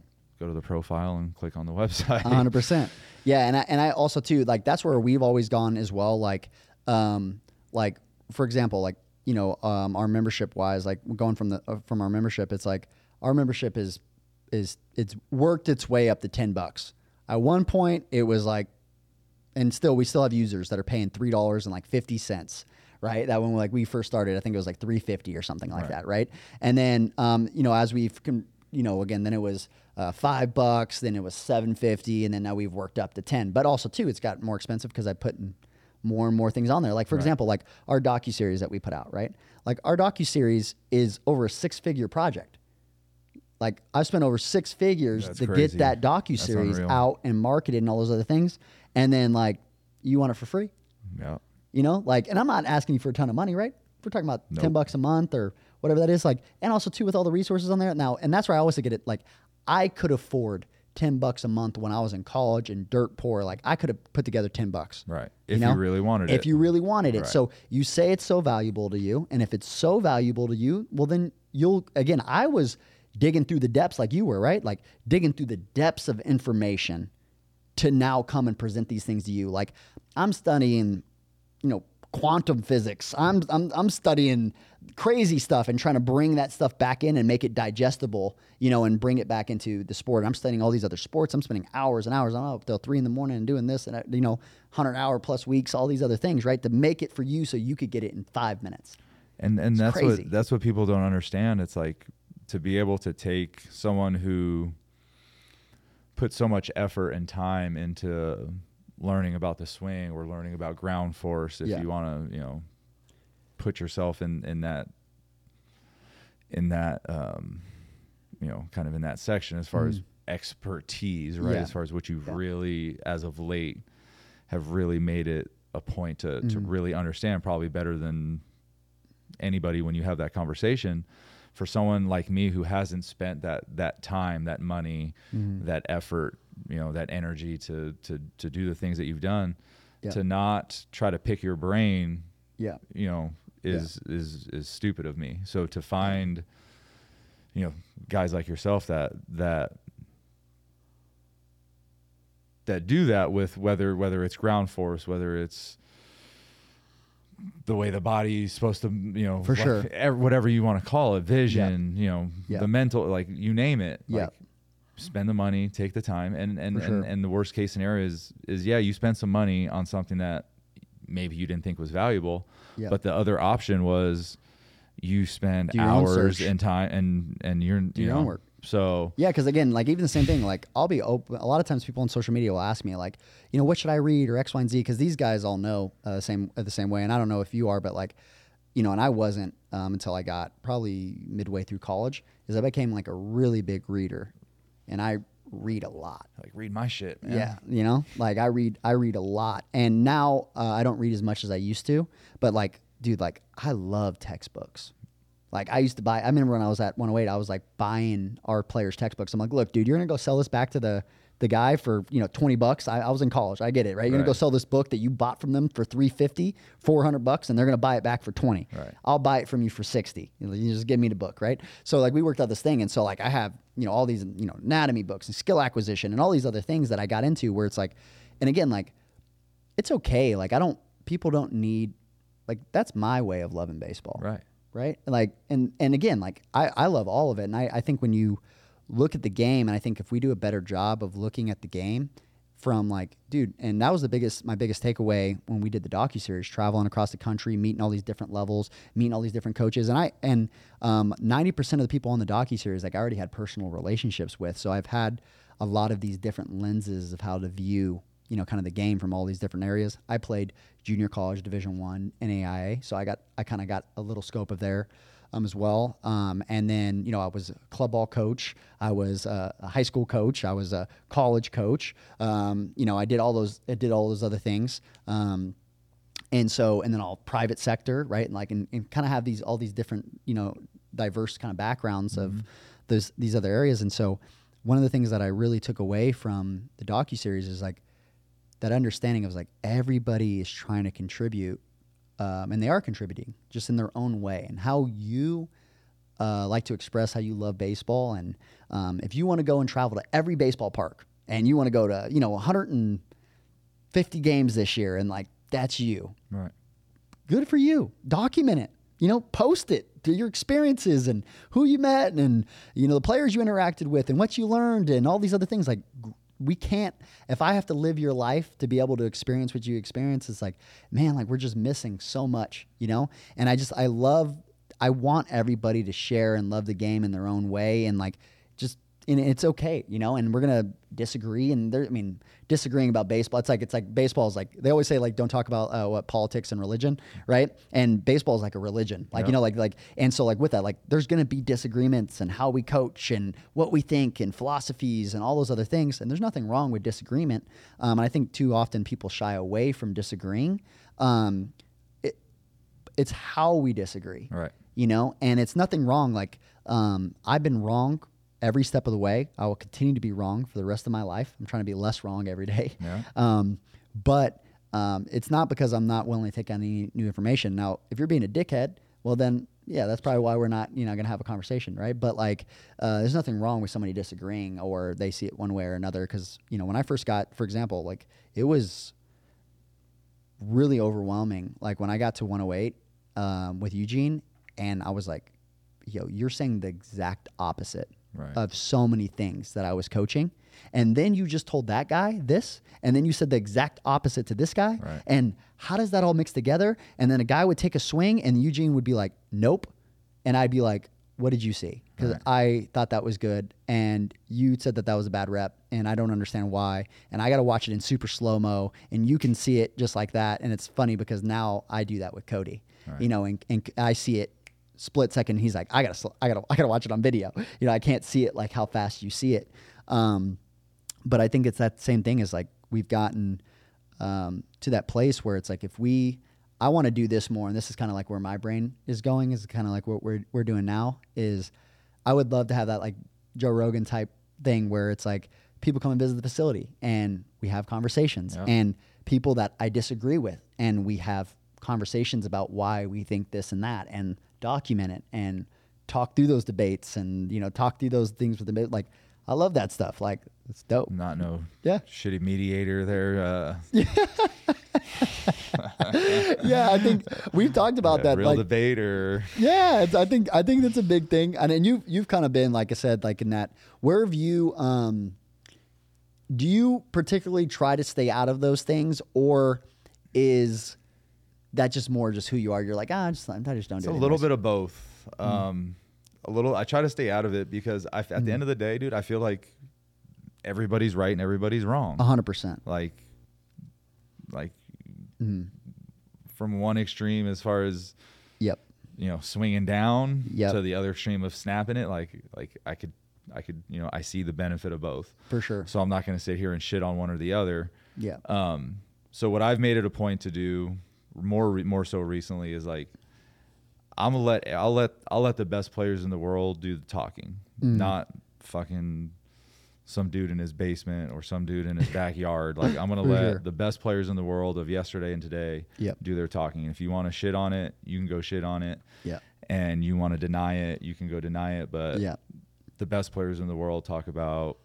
go to the profile and click on the website. Hundred percent. Yeah, and I, and I also too like that's where we've always gone as well. Like, um, like for example, like you know, um, our membership wise, like going from the uh, from our membership, it's like our membership is is it's worked its way up to ten bucks. At one point, it was like, and still we still have users that are paying three dollars and like fifty cents. Right, that when like we first started, I think it was like three fifty or something like Right. that. Right, and then um, you know as we've con- you know again, then it was uh, five bucks, then it was seven fifty, and then now we've worked up to ten. But also too, it's got more expensive because I put in more and more things on there. Like for example, like our docu series that we put out. Right, like our docu series is over a six figure project. Like I've spent over six figures That's to crazy. get that docu series out and marketed and all those other things, and then like you want it for free. yeah. You know, like, and I'm not asking you for a ton of money, right? We're talking about ten bucks a month or whatever that is. Like, and also too with all the resources on there now, and that's where I always get it. Like, I could afford ten bucks a month when I was in college and dirt poor. Like, I could have put together ten bucks. Right. You If know? you really wanted it. If you really wanted it. Right. So you say it's so valuable to you, and if it's so valuable to you, well then you'll again. I was digging through the depths like you were, right? Like digging through the depths of information to now come and present these things to you. Like I'm studying, you know, quantum physics. I'm I'm I'm studying crazy stuff and trying to bring that stuff back in and make it digestible, you know, and bring it back into the sport. I'm studying all these other sports. I'm spending hours and hours. I'm up till three in the morning and doing this and uh, you know, hundred hour plus weeks, all these other things, right? To make it for you so you could get it in five minutes. and and that's crazy. what that's what people don't understand it's like to be able to take someone who put so much effort and time into learning about the swing or learning about ground force if Yeah. you want to you know put yourself in in that in that um you know kind of in that section as far as expertise right Mm-hmm. Yeah. as far as what you've Yeah. really as of late have really made it a point to to Mhm. really understand probably better than anybody when you have that conversation for someone like me who hasn't spent that that time that money Mm-hmm. that effort you know that energy to to to do the things that you've done Yeah. to not try to pick your brain Yeah. you know is is is stupid of me so to find you know guys like yourself that that that do that with whether whether it's ground force whether it's the way the body's supposed to you know For like, sure. ev- whatever you want to call it vision you know Yeah. the mental like you name it Yeah. like spend the money take the time and and, sure. and and the worst case scenario is is yeah you spend some money on something that maybe you didn't think was valuable Yeah. but the other option was you spend Do hours and time and and you're you your know work. so Yeah, because again, like even the same thing. Like I'll be open. A lot of times, people on social media will ask me, like, you know, what should I read or X, Y, and Z? Because these guys all know uh, the same uh, the same way. And I don't know if you are, but like, you know, and I wasn't um, until I got probably midway through college. Is I became like a really big reader, and I read a lot. like read my shit man. Yeah, you know, like I read, I read a lot, and now uh, I don't read as much as I used to. But like, dude, like I love textbooks. Like I used to buy. I remember when I was at 108, I was like buying our players' textbooks. I'm like, look, dude, you're gonna go sell this back to the the guy for you know 20 bucks. I, I was in college. I get it, right? You're gonna go sell this book that you bought from them for 350, 400 bucks, and they're gonna buy it back for 20. Right. I'll buy it from you for 60. You just give me the book, right? So like we worked out this thing, and so like I have you know all these you know anatomy books and skill acquisition and all these other things that I got into where it's like, and again like, it's okay. Like I don't people don't need like that's my way of loving baseball right right like and and again like i i love all of it and i i think when you look at the game, and I think if we do a better job of looking at the game from like, dude, and that was the biggest, my biggest takeaway when we did the docu series, traveling across the country, meeting all these different levels, meeting all these different coaches, and I and um, ninety percent of the people on the docu series, like I already had personal relationships with, so I've had a lot of these different lenses of how to view you know kind of the game from all these different areas. I played junior college division one NAIA so i got i kind of got a little scope of there um, as well. Um, and then you know i was a club ball coach. I was a, a high school coach. I was a college coach. Um, you know i did all those i did all those other things. Um, and so and then all private sector right? And like and, and kind of have these all these different you know diverse kind of backgrounds of those these other areas. And so one of the things that i really took away from the docu-series is like that understanding of like everybody is trying to contribute um, and they are contributing just in their own way and how you uh, like to express how you love baseball and um, if you want to go and travel to every baseball park and you want to go to you know 150 games this year and like that's you Right. good for you. Document it. You know, post it to your experiences and who you met and you know the players you interacted with and what you learned and all these other things. Like we can't. If I have to live your life to be able to experience what you experience, it's like man, like we're just missing so much. You know, and I just I love. I want everybody to share and love the game in their own way and like just and it's okay, you know, and we're gonna disagree. And there, I mean, disagreeing about baseball, it's like it's like baseball is like they always say like don't talk about uh, what politics and religion, right? And baseball is like a religion, like you know, like like and so like with that, like there's gonna be disagreements and how we coach and what we think and philosophies and all those other things. And there's nothing wrong with disagreement. Um, and I think too often people shy away from disagreeing. Um, it, it's how we disagree Right. you know and it's nothing wrong like um, i've been wrong every step of the way i will continue to be wrong for the rest of my life. I'm trying to be less wrong every day. Yeah. um, but um, it's not because i'm not willing to take on any new information. Now if you're being a dickhead well then yeah that's probably why we're not you know going to have a conversation right? But like uh, there's nothing wrong with somebody disagreeing or they see it one way or another because you know when i first got for example like it was really overwhelming. Like when I got to 108 um, with Eugene, and I was like, "Yo, you're saying the exact opposite Right. of so many things that I was coaching." And then you just told that guy this, and then you said the exact opposite to this guy. Right. And how does that all mix together? And then a guy would take a swing, and Eugene would be like, "Nope," and I'd be like, "What did you see?" Because Right. I thought that was good, and you said that that was a bad rep, and I don't understand why. And I got to watch it in super slow mo, and you can see it just like that. And it's funny because now I do that with Cody, Right. you know, and, and I see it split second. He's like, I gotta, sl- I gotta, I gotta watch it on video. You know, I can't see it like how fast you see it. Um, but I think it's that same thing as like we've gotten um, to that place where it's like if we I want to do this more, and this is kind of like where my brain is going. Is kind of like what we're we're doing now. Is I would love to have that like Joe Rogan type thing where it's like people come and visit the facility and we have conversations Yeah. and people that I disagree with and we have conversations about why we think this and that and document it and talk through those debates and you know talk through those things with the like I love that stuff like it's dope Not no yeah shitty mediator there. Uh, yeah I think we've talked about yeah, that real like debate or Yeah, it's, I think I think that's a big thing, and, and you you've kind of been like I said, like in that. Where have you? Um, do you particularly try to stay out of those things, or is that just more just who you are? You're like, ah, I just I just don't It's do it. a little bit of both. Mm. Um, a little. I try to stay out of it because I, at Mm. the end of the day, dude, I feel like everybody's right and everybody's wrong. A hundred percent. Like, like Mhm. from one extreme as far as Yep. you know swinging down Yep. to the other extreme of snapping it. Like, like I could, I could, you know, I see the benefit of both. For sure. So I'm not going to sit here and shit on one or the other. Yeah. Um, so what I've made it a point to do more re- more so recently is like I'm gonna let I'll let I'll let the best players in the world do the talking, Mm. not fucking some dude in his basement or some dude in his backyard. Like I'm gonna let sure. the best players in the world of yesterday and today Yep. do their talking. And if you want to shit on it, you can go shit on it. Yeah. And you want to deny it, you can go deny it. But Yeah. the best players in the world talk about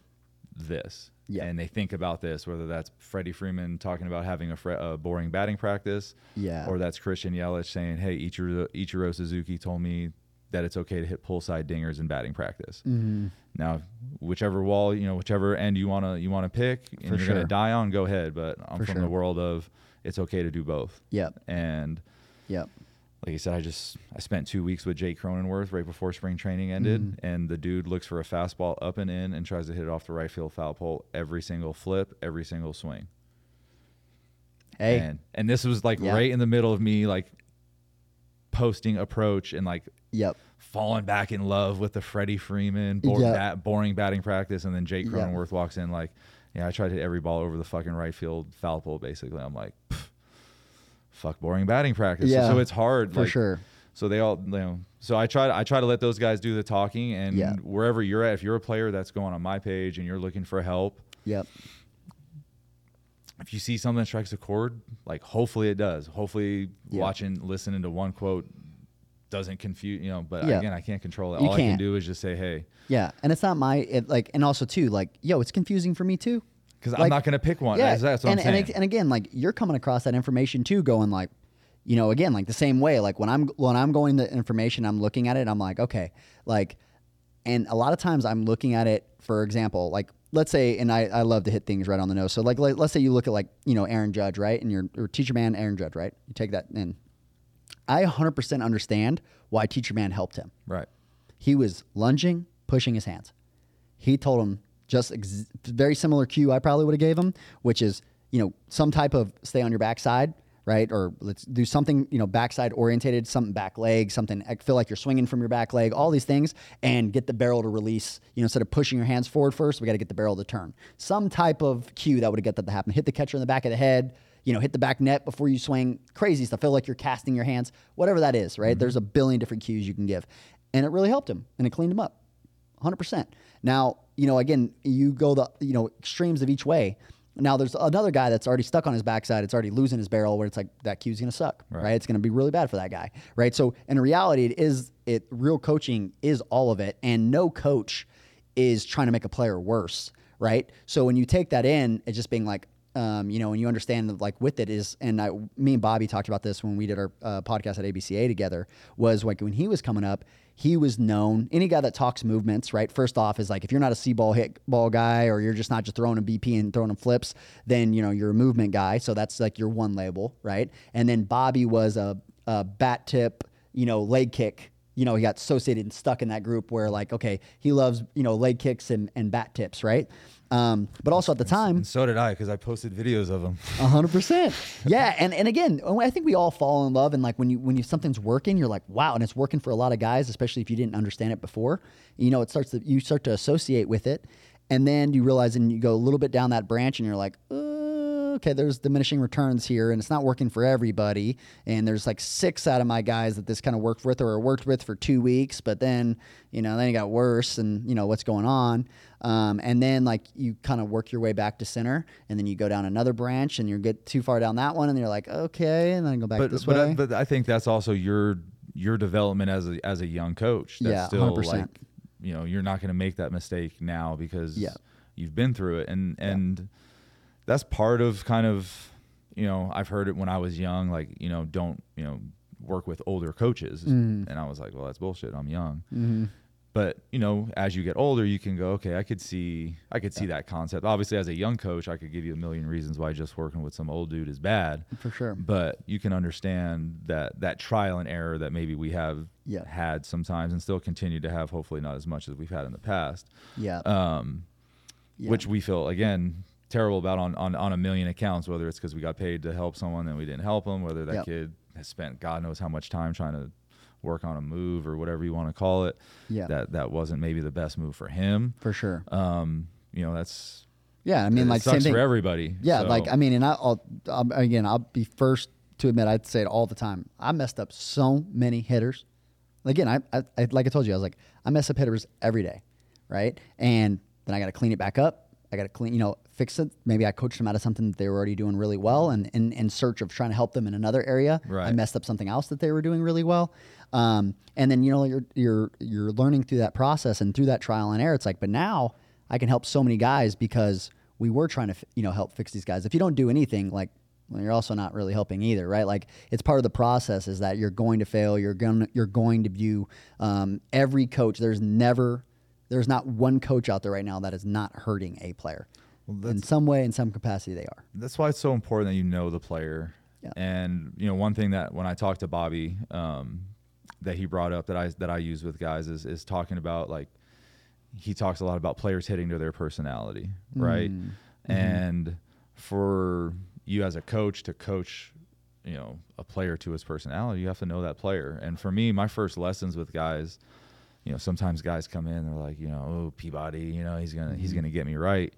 this. Yeah. And they think about this, whether that's Freddie Freeman talking about having a, fre- a boring batting practice, Yeah. or that's Christian Yelich saying, "Hey, Ichiro, Ichiro Suzuki told me that it's okay to hit pull side dingers in batting practice." Mhm. Now, whichever wall, you know, whichever end you wanna you wanna pick, and For you're gonna die on, go ahead. But I'm For from sure. the world of it's okay to do both. Yep. And Yep. Like I said, I just I spent two weeks with Jake Cronenworth right before spring training ended, Mm-hmm. and the dude looks for a fastball up and in and tries to hit it off the right field foul pole every single flip, every single swing. Hey. And and this was like Yeah. right in the middle of me like posting approach and like Yep. falling back in love with the Freddie Freeman bo- Yeah. bat, boring batting practice, and then Jake. Cronenworth walks in like, yeah, I tried to hit every ball over the fucking right field foul pole. Basically, I'm like, "Pff, fuck boring batting practice. So- Yeah, so it's hard For like, sure. So they all, you know. So I try. I try to let those guys do the talking, and Yeah. wherever you're at, if you're a player that's going on my page and you're looking for help, Yep. if you see something that strikes a chord, like hopefully it does. Hopefully, Yeah. watching, listening to one quote doesn't confuse, you know. But Yeah. again, I can't control it. You All I can do is just say, hey, Yeah. And it's not my it, like, and also too, like, yo, it's confusing for me too. Because I'm not going to pick one. Yeah, That's, what and, I'm saying. and, and again, like you're coming across that information too, going like, you know, again, like the same way. Like when I'm when I'm going the information, I'm looking at it. I'm like, okay, like, and a lot of times I'm looking at it. For example, like let's say, and I, I love to hit things right on the nose. So like let, us say you look at like you know Aaron Judge, right, and you're or teacher man Aaron Judge, right. You take that in. I 100% understand why teacher man helped him. right. He was lunging, pushing his hands. He told him just ex- very similar cue I probably would have gave him, which is you know some type of stay on your backside, right? Or let's do something you know backside orientated, something back leg, something I feel like you're swinging from your back leg, all these things, and get the barrel to release. You know, instead of pushing your hands forward first, we got to get the barrel to turn. Some type of cue that would have get that to happen. Hit the catcher in the back of the head. You know, hit the back net before you swing. Crazy stuff. Feel like you're casting your hands. Whatever that is, right? Mm-hmm. There's a billion different cues you can give, and it really helped him, and it cleaned him up. 100%. Now, you know, again, you go the, you know, extremes of each way. Now, there's another guy that's already stuck on his backside. It's already losing his barrel where it's like that cue's going to suck, right. Right. It's going to be really bad for that guy, right? So, in reality, it is, it, real coaching is all of it. And no coach is trying to make a player worse, right? So, when you take that in, it's just being like, um, you know, and you understand that like with it is, and I, me and Bobby talked about this when we did our uh, podcast at ABCA together. Was like when he was coming up, he was known. Any guy that talks movements, right? First off, is like if you're not a C ball hit ball guy, or you're just not just throwing a BP and throwing them flips, then you know you're a movement guy. So that's like your one label, right? And then Bobby was a, a bat tip, you know, leg kick you know, he got associated and stuck in that group where like, okay, he loves, you know, leg kicks and, and bat tips, right? Um, but also at the time, And so did I because I posted videos of them. a hundred percent. Yeah, and and again, I think we all fall in love, and like when you when you something's working, you're like, wow, and it's working for a lot of guys, especially if you didn't understand it before. You know, it starts to you start to associate with it, and then you realize, and you go a little bit down that branch, and you're like, uh, okay, there's diminishing returns here, and it's not working for everybody. And there's like six out of my guys that this kind of worked with or worked with for two weeks, but then you know then it got worse, and you know what's going on. Um, and then like you kind of work your way back to center, and then you go down another branch, and you get too far down that one, and you're like, okay, and then go back but this but way. I, but I think that's also your your development as a as a young coach. That's Yeah, still 100%. like you know you're not going to make that mistake now because Yeah. you've been through it and and that's part of kind of you know I've heard it when I was young like you know don't you know work with older coaches Mm-hmm. and I was like well that's bullshit I'm young. But you know, as you get older, you can go, okay, I could see, I could see that concept. Obviously, as a young coach, I could give you a million reasons why just working with some old dude is bad for sure. but you can understand that that trial and error that maybe we have Yeah. had sometimes and still continue to have hopefully not as much as we've had in the past Yeah. um, Yeah. which we feel again terrible about on, on, on a million accounts whether it's because we got paid to help someone and we didn't help them whether that Yep. kid has spent god knows how much time trying to work on a move or whatever you want to call it Yeah. that that wasn't maybe the best move for him for sure. um, you know that's Yeah, I mean, like sucks same thing for everybody Yeah, So- like I mean, and I, I'll, again, I'll be first to admit I'd say it all the time. I messed up so many hitters. Again, I, I, I like I told you, I was like, I mess up hitters every day, right? And then I got to clean it back up. I got to clean, you know, fix it. Maybe I coached them out of something that they were already doing really well, and in, in search of trying to help them in another area, I messed up something else that they were doing really well. Um, and then you know you're you're you're learning through that process and through that trial and error. It's like, but now I can help so many guys because we were trying to you know help fix these guys. If you don't do anything, like well, you're also not really helping either, right? Like it's part of the process is that you're going to fail. You're going you're going to view um, every coach. There's never there's not one coach out there right now that is not hurting a player. Well, in some way, in some capacity, they are. that's why it's so important that you know the player. Yeah. And you know, one thing that when I talked to Bobby, um, that he brought up that I that I use with guys is is talking about like he talks a lot about players hitting to their personality, right? Mm. And for you as a coach to coach, you know, a player to his personality, you have to know that player. And for me, my first lessons with guys, you know, sometimes guys come in, they're like, you know, oh Peabody, you know, he's gonna he's gonna get me right.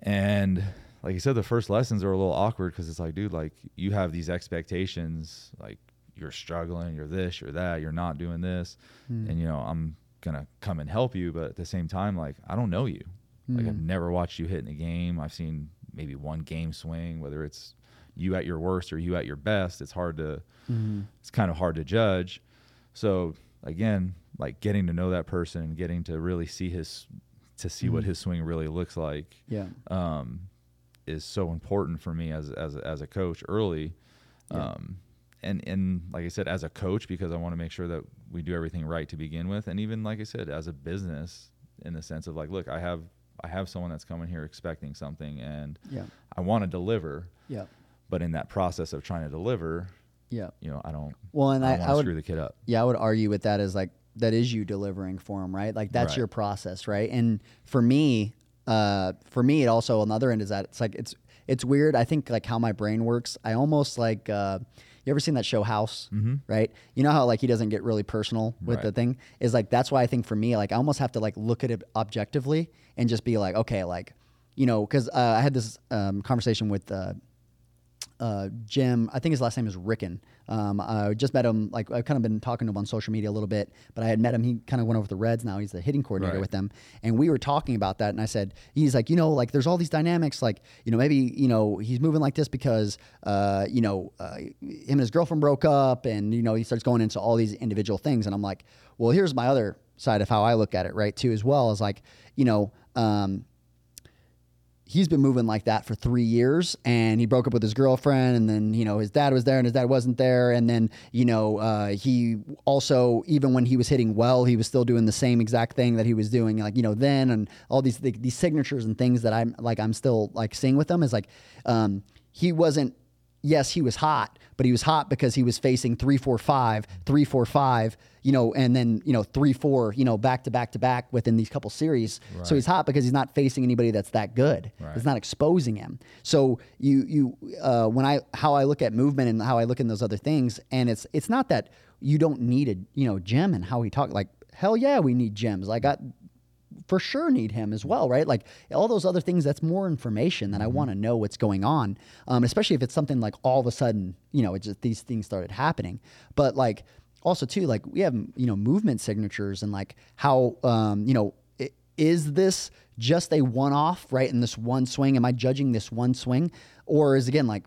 And like you said, the first lessons are a little awkward because it's like, dude, like you have these expectations, like you're struggling, you're this, you're that, you're not doing this, Hmm. and you know, I'm gonna come and help you, but at the same time, like I don't know you. Like I've Mm. never watched you hit in a game. I've seen maybe one game swing, whether it's you at your worst or you at your best. It's hard to, Mhm. it's kind of hard to judge. So again, like getting to know that person and getting to really see his, to see what Mhm. his swing really looks like Yeah. um, is so important for me as as as a coach early. Yeah. Um, and and like I said, as a coach, because I want to make sure that we do everything right to begin with, and even like I said, as a business, in the sense of like, look, I have I have someone that's coming here expecting something, and Yeah. I want to deliver, Yeah. but in that process of trying to deliver, Yeah. you know, I don't. Well, and I I, I want to would screw the kid up. yeah, I would argue with that as like that is you delivering for them, right? Like that's Right. your process, right? And for me, uh, for me, it also another end is that it's like it's it's weird. I think like how my brain works. I almost like uh, you ever seen that show House, Mhm. right? You know how like he doesn't get really personal with the thing is like that's why I think for me like I almost have to like look at it objectively and just be like okay like you know because uh, I had this um, conversation with. Uh, uh, Jim, I think his last name is Ricken. Um, I just met him, like, I've kind of been talking to him on social media a little bit, but I had met him. He kind of went over the Reds now. He's the hitting coordinator Right. with them. And we were talking about that. And I said, he's like, you know, like, there's all these dynamics. Like, you know, maybe, you know, he's moving like this because, uh, you know, uh, him and his girlfriend broke up. And, you know, he starts going into all these individual things. And I'm like, well, here's my other side of how I look at it, right, too, as well, is like, you know, um, he's been moving like that for three years and he broke up with his girlfriend and then you know his dad was there and his dad wasn't there and then you know uh, he also even when he was hitting well he was still doing the same exact thing that he was doing like you know then and all these these signatures and things that i'm like i'm still like seeing with him is like um, he wasn't yes, he was hot, but he was hot because he was facing three, four, five, three, four, five, you know, and then, you know, three, four, you know, back to back to back within these couple series. So he's hot because he's not facing anybody that's that good. Right. It's not exposing him. So you, you, uh, when I, how I look at movement and how I look in those other things, and it's, it's not that you don't need a, you know, Jim and how he talked, like, hell yeah, we need Jims. Like I, for sure need him as well, right? Like all those other things, that's more information that I want to know what's going on, um, especially if it's something like all of a sudden, you know, it just these things started happening. But like also too, like we have you know movement signatures and like how um, you know is this just a one off, right? In this one swing, am I judging this one swing, or is again like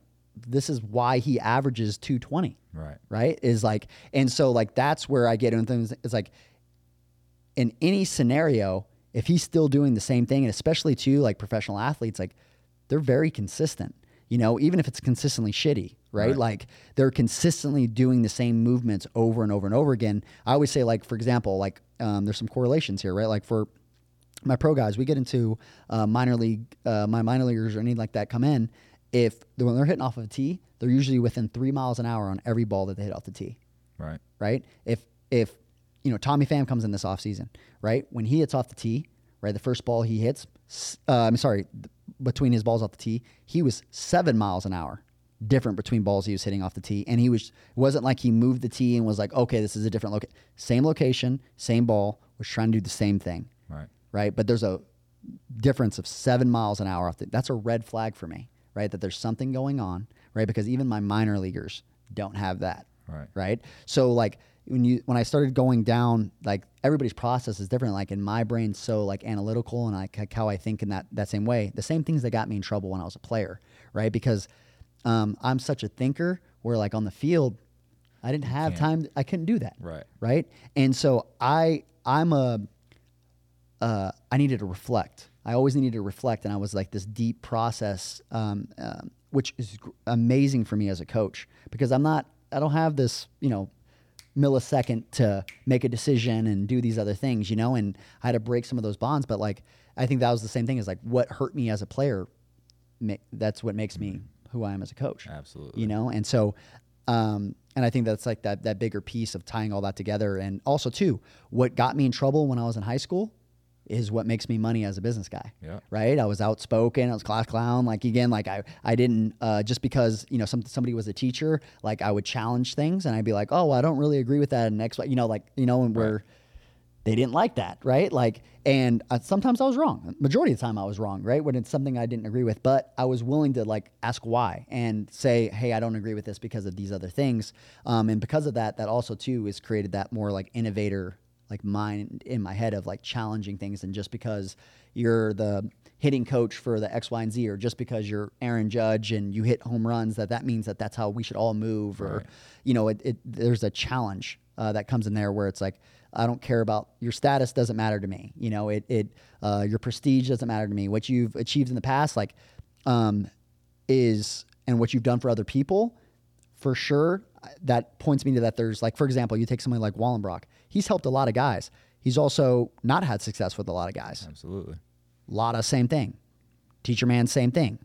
this is why he averages 220 Right. right is like and so like that's where i get into things it's like in any scenario if he's still doing the same thing and especially too like professional athletes like they're very consistent you know even if it's consistently shitty right, Right. like they're consistently doing the same movements over and over and over again i always say like for example like um, there's some correlations here right like for my pro guys, we get into uh, minor league, uh, my minor leaguers or anything like that come in. If when they're hitting off of a tee, they're usually within three miles an hour on every ball that they hit off the tee, Right. right? If if you know Tommy Pham comes in this offseason, right? When he hits off the tee, right, the first ball he hits, uh, I'm sorry, between his balls off the tee, he was seven miles an hour different between balls he was hitting off the tee, and he was it wasn't like he moved the tee and was like, okay, this is a different location, same location, same ball, was trying to do the same thing Right. right? But there's a difference of seven miles an hour. Off the, that's a red flag for me, right? That there's something going on, right? Because even my minor leaguers don't have that, Right. right? So like when you when I started going down, like everybody's process is different. Like in my brain, so like analytical and like how I think in that that same way. The same things that got me in trouble when I was a player, right? Because um, I'm such a thinker. Where like on the field, I didn't have can't. time. I couldn't do that Right. right? And so I I'm a uh, I needed to reflect. I always needed to reflect, and I was like this deep process, um, um, which is gr- amazing for me as a coach because I'm not I don't have this you know millisecond to make a decision and do these other things, you know, and I had to break some of those bonds. But like, I think that was the same thing as like what hurt me as a player. Ma- that's what makes me who I am as a coach. Absolutely. You know, and so, um, and I think that's like that that bigger piece of tying all that together. And also too, what got me in trouble when I was in high school is what makes me money as a business guy. Yeah. Right. I was outspoken. I was class clown. Like again, like I, I didn't uh, just because you know some somebody was a teacher. Like I would challenge things and I'd be like, oh, I don't really agree with that. And next, you know, like you know, and where they didn't like that, right? Like, and uh, sometimes I was wrong. Majority of the time, I was wrong, right? When it's something I didn't agree with, but I was willing to like ask why and say, hey, I don't agree with this because of these other things. Um, and because of that, that also too has created that more like innovator like mind in my head of like challenging things and just because you're the hitting coach for the X, Y, and Z, or just because you're Aaron Judge and you hit home runs, that that means that that's how we should all move, or Right. you know, it, it there's a challenge uh, that comes in there where it's like I don't care about your status doesn't matter to me. You know, it it uh, your prestige doesn't matter to me. What you've achieved in the past, like, um, is and what you've done for other people, for sure. That points me to that. There's like, for example, you take somebody like Wallenbrock. He's helped a lot of guys. He's also not had success with a lot of guys. Absolutely. Lotta, same thing. Teacher Man, same thing.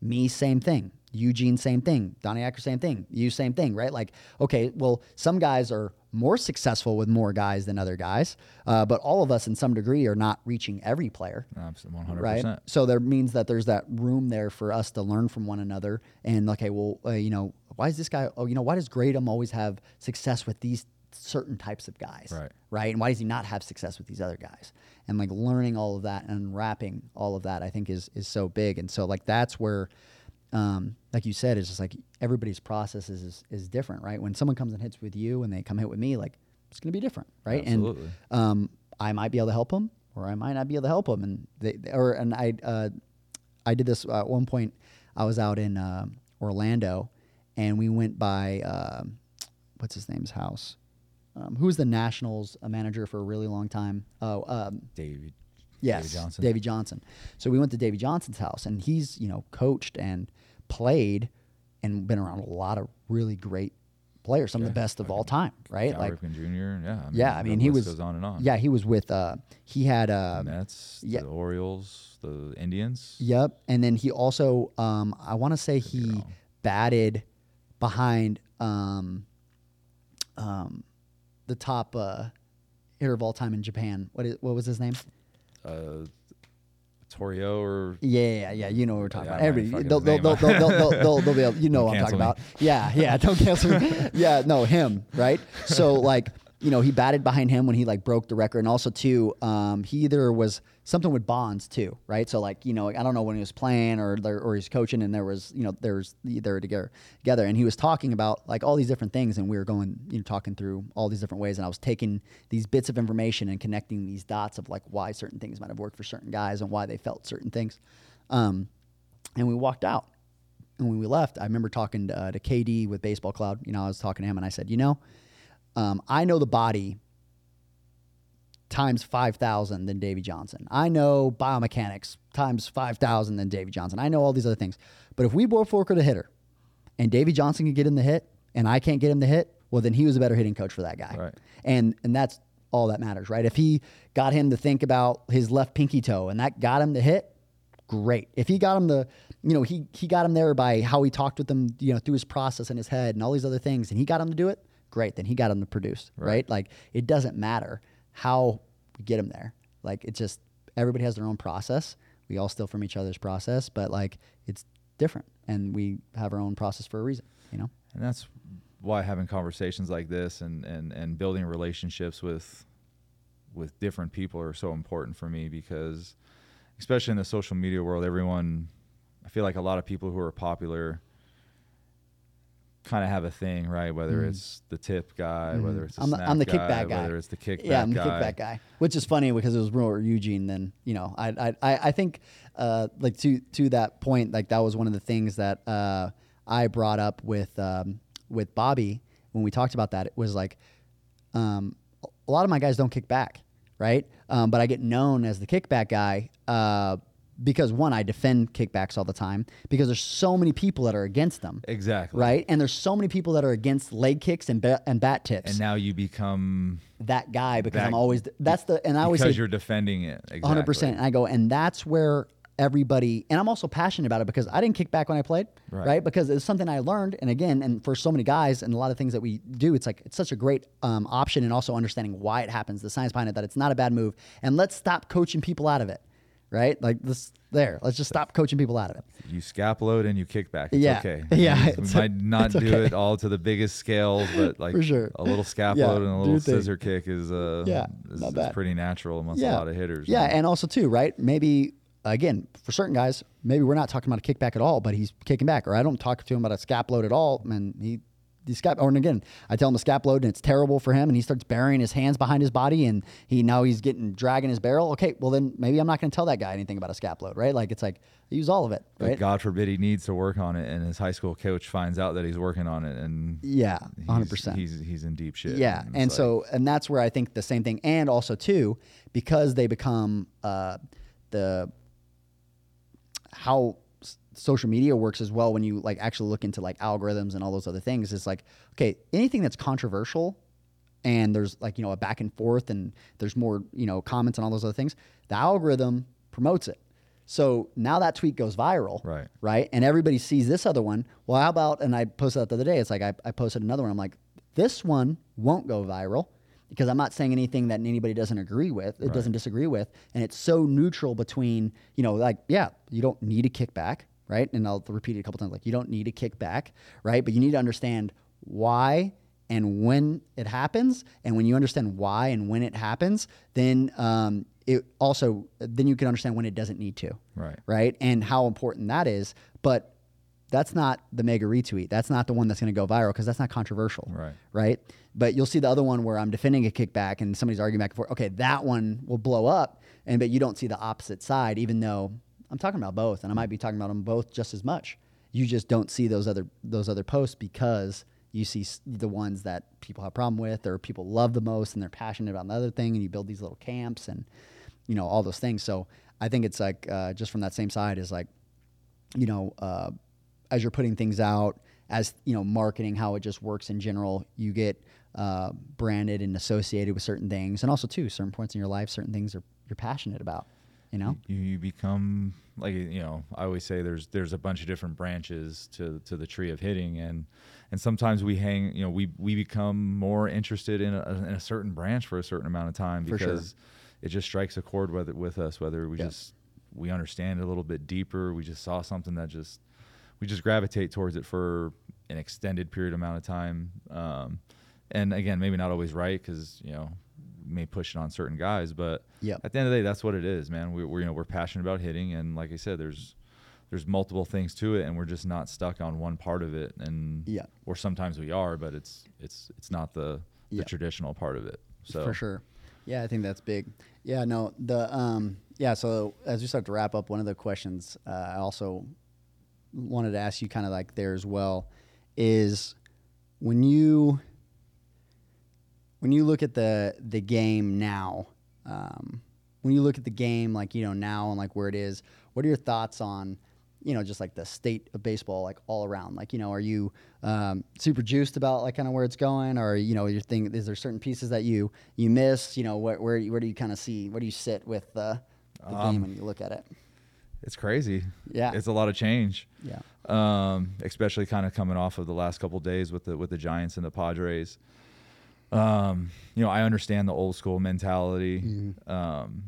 Me, same thing. Eugene, same thing. Donnie Ecker, same thing. You, same thing, right? Like, okay, well, some guys are more successful with more guys than other guys, uh, but all of us, in some degree, are not reaching every player Absolutely. 100%. right? So there means that there's that room there for us to learn from one another. And okay, well, uh, you know, why is this guy? Oh, you know, why does Gradum always have success with these certain types of guys? Right. Right. And why does he not have success with these other guys? And like learning all of that and unwrapping all of that, I think is is so big. And so like that's where. Um, like you said, it's just like everybody's process is, is is different, right? When someone comes and hits with you, and they come hit with me, like it's going to be different, right? Absolutely. And um, I might be able to help them, or I might not be able to help them. And they, or and I, uh, I did this uh, at one point. I was out in uh, Orlando, and we went by um what's his name's house. Um, who was the Nationals uh, manager for a really long time? Oh, um, David. Yes, Davey Johnson. Davey Johnson. So we went to Davey Johnson's house, and he's you know coached and played and been around a lot of really great players, some of the best of all time, right? Cal like, Ripken Jr. Yeah. I mean, yeah, I mean he was on and on. Yeah, he was with. Uh, he had. Uh, The Mets, yeah. the Orioles, the Indians. Yep, and then he also, um, I want to say be he batted behind um, um, the top uh, hitter of all time in Japan. What is what was his name? Uh, Torrio or Yeah, yeah, you know what we're talking Yeah, about. Every might they'll, they'll, they'll, they'll, they'll, they'll, they'll be able, you know what I'm talking cancel about. Yeah, yeah, don't cancel. me. yeah, no, him, right? So like, you know, he batted behind him when he like broke the record, and also too, um, he either was something with Bonds too, right? So like, you know, I don't know when he was playing or or he's coaching, and there was, you know, there was they're together, together, and he was talking about like all these different things, and we were going, you know, talking through all these different ways, and I was taking these bits of information and connecting these dots of like why certain things might have worked for certain guys and why they felt certain things. Um, and we walked out. And when we left, I remember talking to, uh, to KD with Baseball Cloud. You know, I was talking to him, and I said, you know, um, I know the body times five thousand than Davey Johnson. I know biomechanics times five thousand than Davey Johnson. I know all these other things. But if we both work with a hitter, and Davey Johnson can get him the hit, and I can't get him the hit, well, then he was a better hitting coach for that guy. Right. And and that's all that matters, right? If he got him to think about his left pinky toe, and that got him the hit, great. If he got him the, you know, he he got him there by how he talked with them, you know, through his process in his head and all these other things, and he got him to do it, great. Then he got him to produce, right? Right. Like it doesn't matter how we get him there. Like it's just everybody has their own process. We all steal from each other's process, but like it's different, and we have our own process for a reason, you know. and that's why having conversations like this and, and, and building relationships with with different people are so important for me because especially in the social media world everyone i feel like a lot of people who are popular kind of have a thing right whether Mm. it's the tip guy whether it's the I'm the, I'm the guy, kickback guy. whether it's the kickback yeah, I'm the guy kickback guy. Which is funny because it was more Eugene than you know. I I I I think uh, like to to that point, like that was one of the things that uh, I brought up with um, with Bobby when we talked about that. It was like um, a lot of my guys don't kick back, right? Um, but I get known as the kickback guy uh, because one, I defend kickbacks all the time because there's so many people that are against them. Exactly. Right, and there's so many people that are against leg kicks and ba- and bat tips. And now you become that guy because That- I'm always that's the and I always because say you're defending it. Exactly. 100. percent And I go, and that's where everybody and I'm also passionate about it because I didn't kick back when I played, Right. right? Because it's something I learned, and again, and for so many guys and a lot of things that we do, it's like it's such a great um, option, and also understanding why it happens, the science behind it, that it's not a bad move, and let's stop coaching people out of it, right? Like this, there, let's just stop coaching people out of it. You scap load and you kick back. It's Yeah. okay. Yeah, We it's might not it's do okay. it all to the biggest scales, but like For sure. a little scap Yeah, load and a little thing. scissor kick is uh Yeah, is, not is pretty natural amongst a lot of hitters. Yeah, and also too, right? Maybe again for certain guys, maybe we're not talking about a kickback at all, but he's kicking back, or I don't talk to him about a scap load at all, and he. The scap, or and again, I tell him a scap load and it's terrible for him, and he starts burying his hands behind his body, and he now he's getting dragging his barrel. Okay, well then maybe I'm not going to tell that guy anything about a scap load, right? Like it's like use all of it, But right? God forbid he needs to work on it, and his high school coach finds out that he's working on it, and Yeah, he's- 100. percent He's he's in deep shit. Yeah, and like- so and that's where I think the same thing, and also too, because they become uh, the how social media works as well. When you like actually look into like algorithms and all those other things, is like okay, anything that's controversial, and there's like you know a back and forth, and there's more you know comments and all those other things, the algorithm promotes it. So now that tweet goes viral, Right. right? And everybody sees this other one. Well, how about, and I posted that the other day, it's like I, I posted another one. I'm like, this one won't go viral because I'm not saying anything that anybody doesn't agree with, it doesn't disagree with. And it's so neutral between, you know, like, yeah, you don't need a kickback, right? And I'll repeat it a couple times like, you don't need a kickback, right? But you need to understand why and when it happens. And when you understand why and when it happens, then um, it also, then you can understand when it doesn't need to right. right? And how important that is. But that's not the mega retweet. That's not the one that's going to go viral because that's not controversial, Right. Right. But you'll see the other one where I'm defending a kickback and somebody's arguing back and forth. Okay, that one will blow up, and but you don't see the opposite side, even though I'm talking about both, and I might be talking about them both just as much. You just don't see those other those other posts because you see the ones that people have problem with or people love the most and they're passionate about another thing, and you build these little camps and you know all those things. So I think it's like uh, just from that same side is like you know, uh, as you're putting things out, as you know, marketing, how it just works in general, you get uh, branded and associated with certain things, and also too, certain points in your life, certain things are you're passionate about. You know, you, you become like you know i always say there's there's a bunch of different branches to to the tree of hitting and and sometimes we hang you know we we become more interested in a, in a certain branch for a certain amount of time For sure. because it just strikes a chord with with us whether we Yep. just we understand it a little bit deeper we just saw something that just we just gravitate towards it for an extended period amount of time um, and again maybe not always right because you know may push it on certain guys but Yep. at the end of the day that's what it is man we, we're you know we're passionate about hitting and like i said there's there's multiple things to it and we're just not stuck on one part of it and Yeah. or sometimes we are but it's it's it's not the the Yeah. traditional part of it so for sure. Yeah, I think that's big. Yeah, no, the um, yeah. So as we start to wrap up, one of the questions uh, I also wanted to ask you, kind of like there as well, is when you when you look at the the game now, um, when you look at the game like you know now and like where it is, what are your thoughts on you know just like the state of baseball like all around? Like you know, are you um, super juiced about like kind of where it's going, or you know, you think is there certain pieces that you you miss? You know, where where, where do you kind of see where do you sit with the, the Um, game when you look at it? it's crazy Yeah. it's a lot of change Yeah, um, especially kind of coming off of the last couple days with the with the Giants and the Padres. Um, you know, I understand the old school mentality, Mm-hmm. um,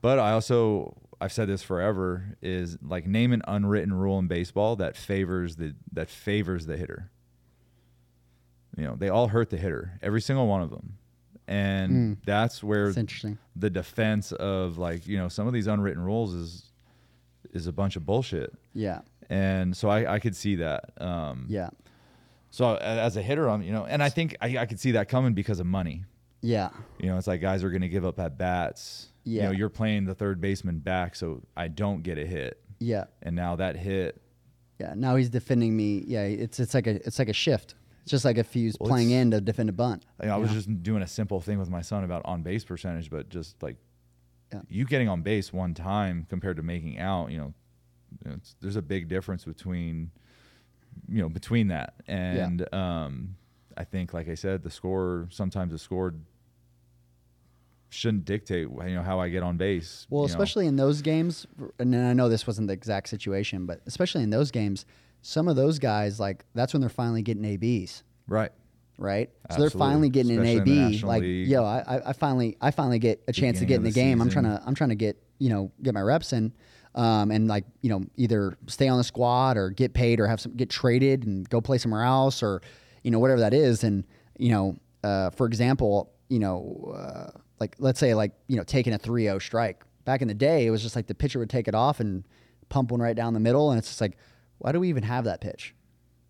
but I also I've said this forever is like name an unwritten rule in baseball that favors the that favors the hitter. You know, they all hurt the hitter, every single one of them, and Mm. that's where interesting. the defense of like you know some of these unwritten rules is is a bunch of bullshit Yeah, and so I, I could see that. Um, yeah, So as a hitter, I'm you know, and I think I, I could see that coming because of money. yeah, You know, it's like guys are going to give up at bats. Yeah. You know, you're playing the third baseman back, so I don't get a hit, yeah. and now that hit. Yeah, now he's defending me. Yeah, it's it's like a it's like a shift. It's just like if he's Well, playing in to defend a bunt. You know, I was Yeah. just doing a simple thing with my son about on base percentage, but just like Yeah. you getting on base one time compared to making out, you know, it's, there's a big difference between, you know, between that. And um, I think, like I said, the score sometimes the score shouldn't dictate you know how I get on base. Well, you know. especially in those games, and I know this wasn't the exact situation, but especially in those games, some of those guys like that's when they're finally getting ABs, right. right? So they're finally getting Especially an the AB. Like, League. yo, I, I- finally, I finally get a chance to get in the, Beginning game. of I'm trying to, I'm trying to get, you know, get my reps in, um, and like, you know, either stay on the squad or get paid or have some get traded and go play somewhere else or, you know, whatever that is. And you know, uh, for example, you know, uh, like let's say like you know taking a 3-0 strike. Back in the day, it was just like the pitcher would take it off and pump one right down the middle, and it's just like, why do we even have that pitch?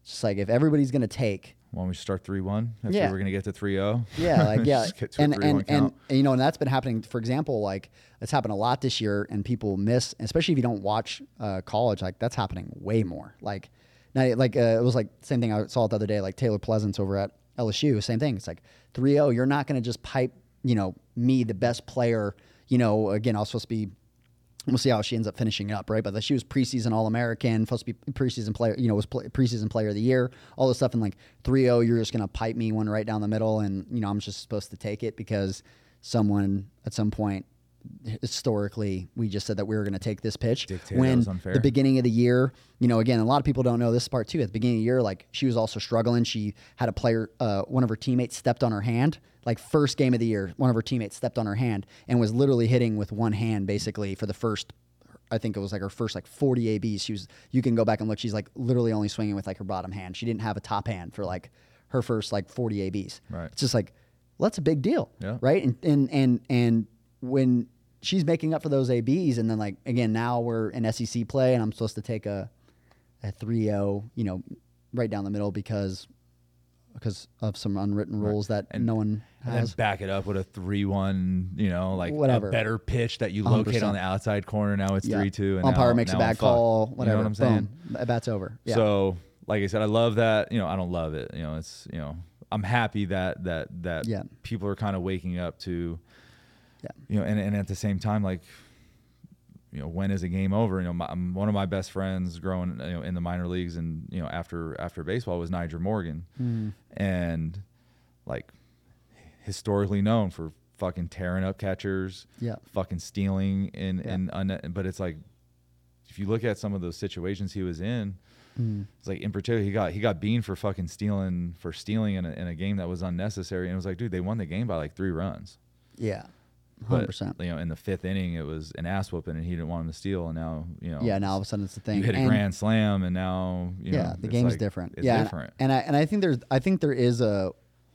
It's just like if everybody's gonna take Why don't we start three one? If Yeah. we were gonna get to three zero. yeah, like yeah, Just get to and 3-1 and, and you know, and that's been happening. For example, like it's happened a lot this year, and people miss, especially if you don't watch uh, college. Like that's happening way more. Like now, like uh, it was like same thing I saw it the other day. Like Taylor Pleasants over at LSU, same thing. It's like 3-0. You're not going to just pipe, you know, me the best player. You know, again, I was supposed to be We'll see how she ends up finishing it up, right? But she was preseason All American, supposed to be preseason player, you know, was play, preseason player of the year, all this stuff. And like 3 0, you're just going to pipe me one right down the middle. And, you know, I'm just supposed to take it because someone at some point, historically, we just said that we were going to take this pitch. Dictated when the beginning of the year, you know, again, a lot of people don't know this part too. At the beginning of the year, like she was also struggling. She had a player, uh, one of her teammates stepped on her hand. Like first game of the year, one of her teammates stepped on her hand and was literally hitting with one hand basically for the first. I think it was like her first like 40 ABs. She was. You can go back and look. She's like literally only swinging with like her bottom hand. She didn't have a top hand for like her first like 40 ABs. Right. It's just like, well, that's a big deal. Yeah. Right. And and and and when she's making up for those ABs, and then like again now we're in SEC play, and I'm supposed to take a a 3-0, you know, right down the middle because because of some unwritten rules that And- no one has. And then back it up with a three-one, you know, like Whatever. a better pitch that you locate 100%. on the outside corner. Now it's three-two, and umpire now- makes a now I'm bad fucked. call. You know Whatever. what I'm saying? Boom. A bat's over. Yeah. So, like I said, I love that. You know, I don't love it. You know, it's you know, I'm happy that that that Yeah. people are kind of waking up to. Yeah. You know, and and at the same time, like, you know, when is a game over? You know, my, um, one of my best friends growing, you know, in the minor leagues and you know after after baseball was Nyjer Morgan, Mm. and like historically known for fucking tearing up catchers, Yeah. fucking stealing and Yeah. and un- but it's like if you look at some of those situations he was in, Mm. it's like in particular he got he got beaned for fucking stealing for stealing in a, in a game that was unnecessary and it was like dude they won the game by like three runs. Yeah. Hundred percent. You know, in the fifth inning, it was an ass whooping, and he didn't want him to steal. And now, you know, Yeah. Now all of a sudden it's the thing. you hit a And- grand slam, and now, you know yeah, know, the game's like- different. It's yeah, different. And, I and I think there's I think there is a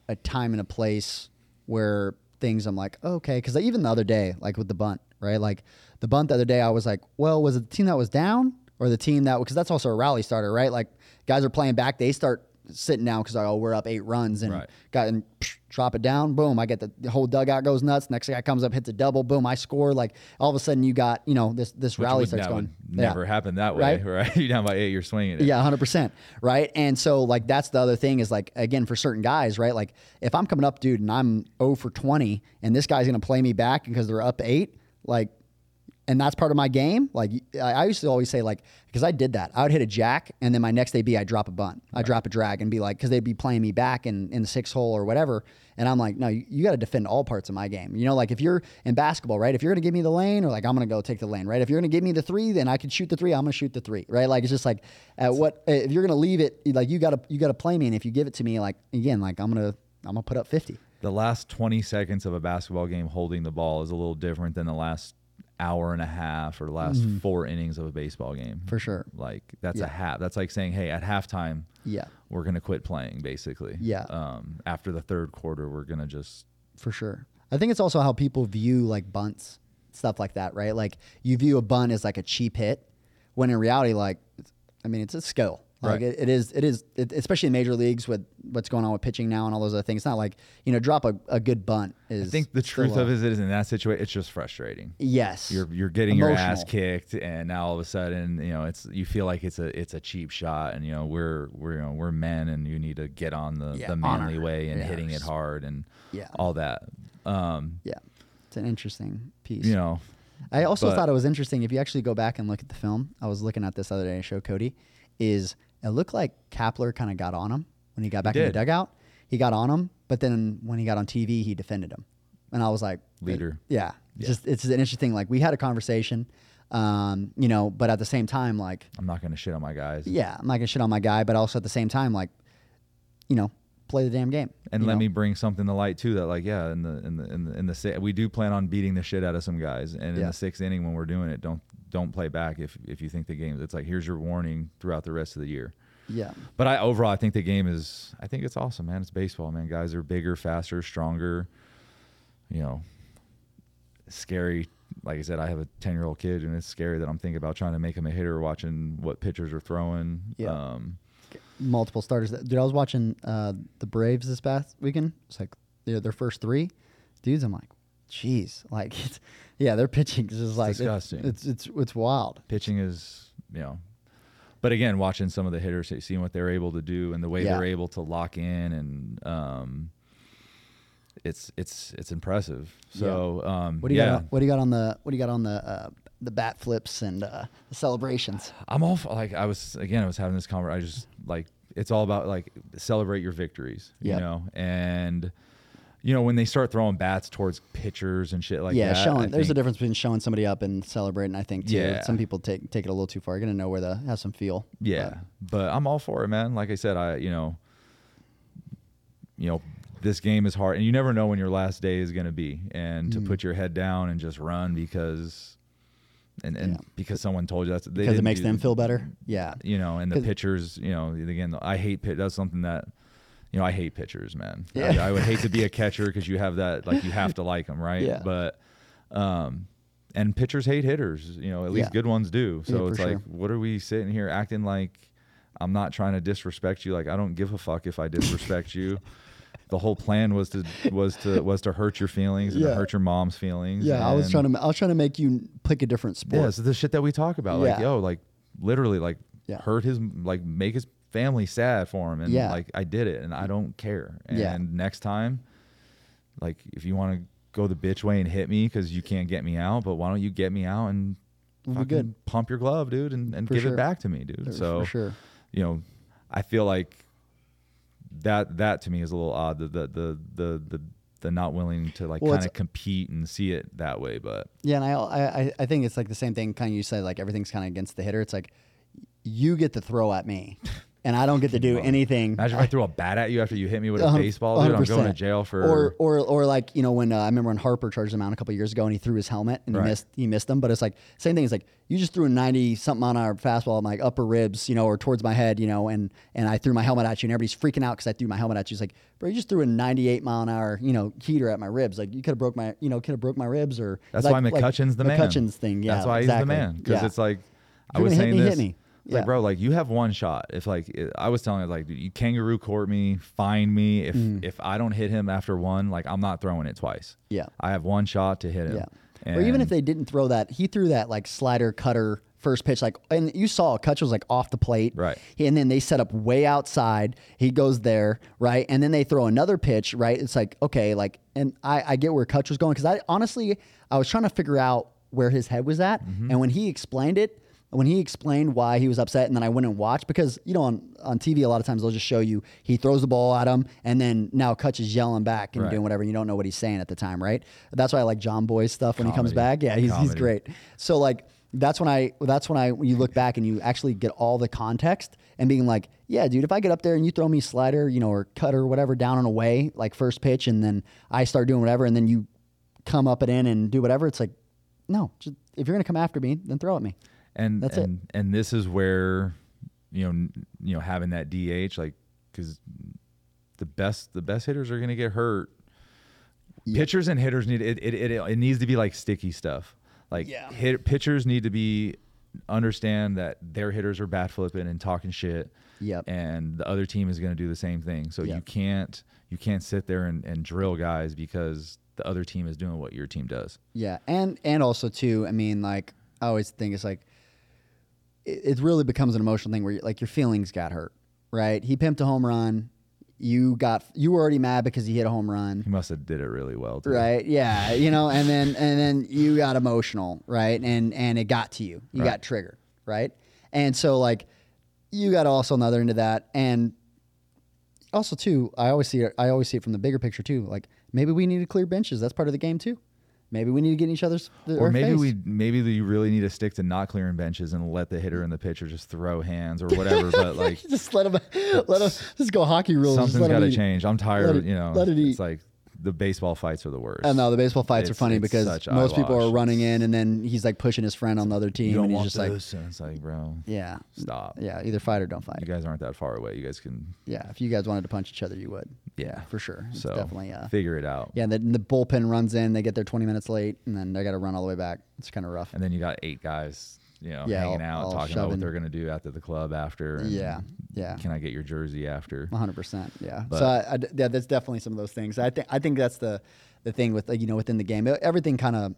a time and a place where things I'm like okay because even the other day like with the bunt right like the bunt the other day I was like well was it the team that was down or the team that because that's also a rally starter right like guys are playing back they start sitting down because oh we're up eight runs and Right. got and psh, drop it down boom I get the, the whole dugout goes nuts next guy comes up hits a double boom I score like all of a sudden you got you know this this Which rally starts going would Yeah. never happen that way, Right? right? You're down by eight, you're swinging it. Yeah, hundred percent. Right. And so like that's the other thing is like again for certain guys, right? Like if I'm coming up, dude, and I'm 0 for twenty, and this guy's gonna play me back because they're up eight, like, and that's part of my game. Like I, used to always say like because I did that, I would hit a jack, and then my next AB I drop a bunt, I drop a drag, and be like because they'd be playing me back in in the six hole or whatever, and I'm like, no, you, you got to defend all parts of my game. You know, like if you're in basketball, right? If you're gonna give me the lane, or like I'm gonna go take the lane, right? If you're gonna give me the three, then I can shoot the three. I'm gonna shoot the three, right? Like it's just like at what if you're gonna leave it, like you gotta you gotta play me, and if you give it to me, like again, like I'm gonna I'm gonna put up fifty. The last 20 seconds of a basketball game holding the ball is a little different than the last hour and a half or the last four innings of a baseball game. Mm-hmm. For sure. Like that's Yeah. a half. That's like saying, hey, at halftime, Yeah, we're gonna quit playing, basically. Yeah. Um, after the third quarter, we're gonna just for sure. I think it's also how people view like bunts, stuff like that, right? Like you view a bunt as like a cheap hit, when in reality, like I mean, it's a skill. Like Right. it, it is, it is, it, especially in major leagues with what's going on with pitching now and all those other things. It's not like you know, drop a, a good bunt is. I think the truth of it is in that situation, it's just frustrating. yes, You're you're getting your ass kicked, and now all of a sudden, you know, it's you feel like it's a it's a cheap shot, and you know we're we're you know we're men, and you need to get on the Yeah, the manly honor. way and Yeah, hitting it hard and Yeah. all that. Um, yeah, It's an interesting piece. You know, I also but- thought it was interesting if you actually go back and look at the film. I was looking at this other day. I showed Cody. Is it looked like Kapler kind of got on him when he got back in the dugout. He got on him, but then when he got on TV, he defended him, and I was like, Leader. Yeah, Yeah. just it's an interesting. Like we had a conversation, um, you know, but at the same time, like I'm not gonna shit on my guys. yeah, I'm not gonna shit on my guy, but also at the same time, like, you know, play the damn game. And let know? me bring something to light too. That like, yeah, in the in the in the, in the si- we do plan on beating the shit out of some guys. And in Yeah. the sixth inning, when we're doing it, don't don't play back if if you think the game. It's like here's your warning throughout the rest of the year. Yeah, But I overall, I think the game is. I think it's awesome, man. It's baseball, man. Guys are bigger, faster, stronger. You know, scary. Like I said, I have a ten year old kid, and it's scary that I'm thinking about trying to make him a hitter, watching what pitchers are throwing. Yeah. Um, multiple starters. Dude, I was watching uh, the Braves this past weekend. It's like their their first three dudes. I'm like, jeez, like, it's, yeah, their pitching is just like it- disgusting. it's it's it's wild. pitching is you know but again watching some of the hitters seeing what they're able to do and the way Yeah. they're able to lock in and um it's it's it's impressive so um What do you yeah got? On, what do you got on the what do you got on the uh, the bat flips and uh, the celebrations? i'm all for- like i was again i was having this conversation i just like it's all about like celebrate your victories you Yep. know and you know when they start throwing bats towards pitchers and shit like yeah, that Yeah, showing. There's a difference between showing somebody up and celebrating. I think too. Yeah. Some people take take it a little too far. You're gonna know where the have some feel. Yeah, but I'm all for it, man. Like I said, I you know, you know, this game is hard, and you never know when your last day is going to be, and Mm. to put your head down and just run because, and and Yeah. because someone told you that's they because it makes them feel better. Yeah, You know, and the pitchers, you know, again, I hate pit. That's something that. You know, I hate pitchers, man. Yeah. I, I would hate to be a catcher because you have that, like, you have to like them, right? Yeah. But, um, and pitchers hate hitters. You know, at least Yeah. good ones do. So for it's like, sure. what are we sitting here acting like? I'm not trying to disrespect you. Like I don't give a fuck if I disrespect you. The whole plan was to was to was to hurt your feelings and Yeah. to hurt your mom's feelings. yeah. I was trying to I was trying to make you pick a different sport. Yeah, it's the shit that we talk about. Like, yo, like literally, like hurt his like make his family sad for him, and Yeah. like I did it, and I don't care. And next time, like if you want to go the bitch way and hit me because you can't get me out, but why don't you get me out and We'll good. pump your glove, dude, and, and For give sure. it back to me, dude. For- so for sure. you know, I feel like that that to me is a little odd. The the the the the, the not willing to like Well, kind of compete and see it that way, but Yeah, and I, I I think it's like the same thing. Kind of you said like everything's kind of against the hitter. It's like you get to throw at me, and I don't get to do anything. Imagine if I threw a bat at you after you hit me with a baseball, dude. I'm going to jail for. or or or like you know when uh, I remember when Harper charged him out a couple years ago and he threw his helmet and Right. he missed he missed him. But it's like same thing. It's like you just threw a ninety something on our fastball on my upper ribs, you know, or towards my head, you know, and and I threw my helmet at you and everybody's freaking out because I threw my helmet at you. It's like, bro, you just threw a ninety eight mile an hour, you know, heater at my ribs. Like you could have broke my, you know, could have broke my ribs or that's like, why McCutchen's the like man. McCutchen's thing. Yeah, that's why exactly. he's the man because Yeah. it's like I was saying me, hit this. Like, Yeah. bro, like you have one shot. If like I was telling you, like you kangaroo court me, find me. If Mm. if I don't hit him after one, like I'm not throwing it twice. Yeah. I have one shot to hit him. Yeah. or even if they didn't throw that, he threw that like slider cutter first pitch, like, and you saw Kutch was like off the plate. Right. And then they set up way outside. He goes there, right? And then they throw another pitch, right? It's like, okay, like, and I, I get where Kutch was going because I honestly, I was trying to figure out where his head was at. Mm-hmm. And when he explained it, when he explained why he was upset, and then I went and watched because you know on, on TV a lot of times they'll just show you he throws the ball at him, and then now Kutch is yelling back and Right. doing whatever. You don't know what he's saying at the time, right? That's why I like Jomboy's stuff when he comes back. Yeah, he's, he's great. So like that's when I that's when I when you look back and you actually get all the context and being like, yeah, dude, if I get up there and you throw me slider, you know, or cutter, whatever, down and away, like first pitch, and then I start doing whatever, and then you come up and in and do whatever, it's like, no, just, if you're gonna come after me, then throw at me. And That's it. and and this is where you know you know having that DH like because the best the best hitters are going to get hurt. Pitchers and hitters need it, it. It it needs to be like sticky stuff. Like Yeah. hit, pitchers need to be understand that their hitters are bat flipping and talking shit. Yep. And the other team is going to do the same thing. So you can't you can't sit there and, and drill guys because the other team is doing what your team does. Yeah, and and also too, I mean, like I always think it's like it, it really becomes an emotional thing where like your feelings got hurt, right? He pimped a home run, You got you were already mad because he hit a home run. He must have did it really well. Too. Right. Yeah. You know, and then and then you got emotional, right? And and it got to you. You Right. got triggered, right? And so like you got also another into that. And also too, I always see it I always see it from the bigger picture too. Like maybe we need to clear benches. That's part of the game too. Maybe we need to get in each other's Or maybe face. we maybe you really need to stick to not clearing benches and let the hitter and the pitcher just throw hands or whatever. but like just let them let him just go hockey rules. Something's got to change. I'm tired. It- you know, let it eat. it's like the baseball fights are the worst. I no, the baseball fights are It's- funny it's because such most people are eyewash. running in and then he's like pushing his friend on the other team You don't and he's want just like and it's like, bro, yeah. stop. Yeah, either fight or don't fight. You guys aren't that far away. You guys can, Yeah, if you guys wanted to punch each other, you would. yeah, for sure. It's So definitely uh, figure it out. yeah. and The, the bullpen runs in, they get there 20 minutes late, and then they got to run all the way back. It's kind of rough. And then you got eight guys, you know, Yeah, hanging all- out, all talking about what they're gonna do after the club after. and Yeah, yeah. Can I get your jersey after? 100. percent Yeah. But- so I, I yeah, that's definitely some of those things. I think I think that's the the thing with you know within the game, everything kind of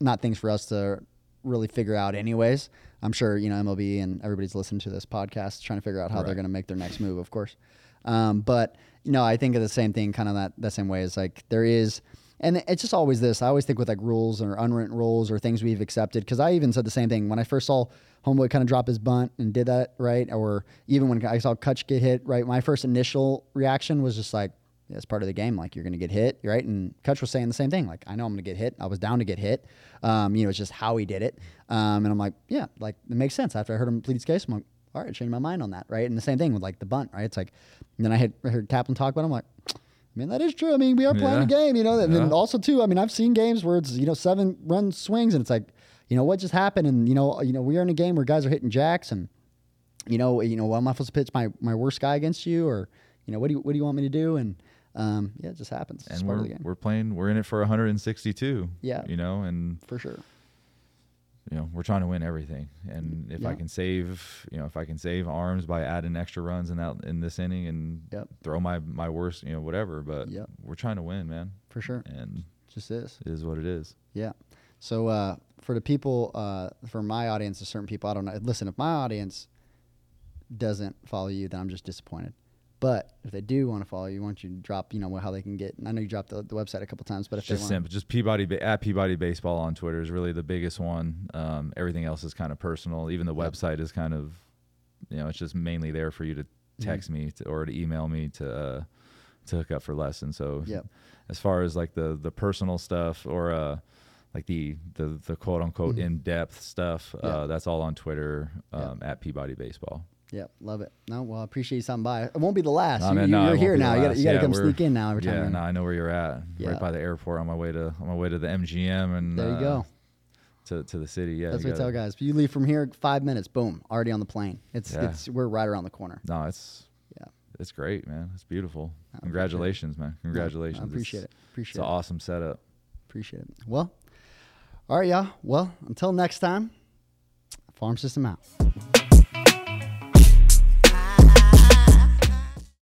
not things for us to really figure out anyways. I'm sure you know MLB and everybody's listening to this podcast trying to figure out how they're going to make their next move, of course. Um, but you know, I think of the same thing, kind of that that same way. Is like there is, and it's just always this. I always think with like rules or unwritten rules or things we've accepted. Because I even said the same thing when I first saw Homeboy kind of drop his bunt and did that right, or even when I saw Kutch get hit right. My first initial reaction was just like. Yeah, it's part of the game. Like you're going to get hit, right? And Kutch was saying the same thing. Like I know I'm going to get hit. I was down to get hit. Um, you know, it's just how he did it. Um, and I'm like, yeah, like it makes sense. After I heard him plead his case, I'm like, all right, changed my mind on that, right? And the same thing with like the bunt, right? It's like, then I had heard Kaplan talk about. It, I'm like, I mean, that is true. I mean, we are playing Yeah. a game, you know. And then also too, I mean, I've seen games where it's you know seven run swings, and it's like, you know, what just happened? And you know, you know, we are in a game where guys are hitting jacks, and you know, you know, well, am I supposed to pitch my my worst guy against you, or you know, what do you what do you want me to do? And um, yeah, it just happens. It's and part we're of the game we're playing. We're in it for 162. Yeah. you know, and for sure. You know we're trying to win everything. And if I can save, you know, if I can save arms by adding extra runs in that in this inning and Yep. throw my my worst, you know, whatever. But Yep. we're trying to win, man. For sure, And just is. it is what it is. Yeah. So uh, for the people, uh, for my audience, of certain people, I don't know. Listen, if my audience doesn't follow you, then I'm just disappointed. But if they do want to follow you, why don't you drop, you know, how they can get? I know you dropped the, the website a couple times, but if just they want, simple. Just Peabody at Peabody Baseball on Twitter is really the biggest one. Um, everything else is kind of personal. Even the Yep. website is kind of, you know, it's just mainly there for you to Mm-hmm. text me to, or to email me to uh, to hook up for lessons. So Yep. as far as like the the personal stuff or uh, like the the the quote unquote in depth stuff, Mm-hmm. Uh, that's all on Twitter um, at Peabody Baseball. Yep, love it. No, well, I appreciate you stopping by. It won't be the last. Nah, you, man, you, nah, it are won't here now. You got got to come sneak in now every time. Yeah, no, I know where you're at. Yeah. Right by the airport on my way to on my way to the MGM and there you uh, go. to to the city. Yeah, That's what I tell guys. If you leave from here, five minutes, boom, already on the plane. It's Yeah. it's we're right around the corner. No, it's Yeah. it's great, man. It's beautiful. It. Congratulations, man. No, Congratulations. I appreciate it's, it. Appreciate It's an it. awesome setup. Appreciate it. Well, all right, y'all. Well, until next time, Farm System out.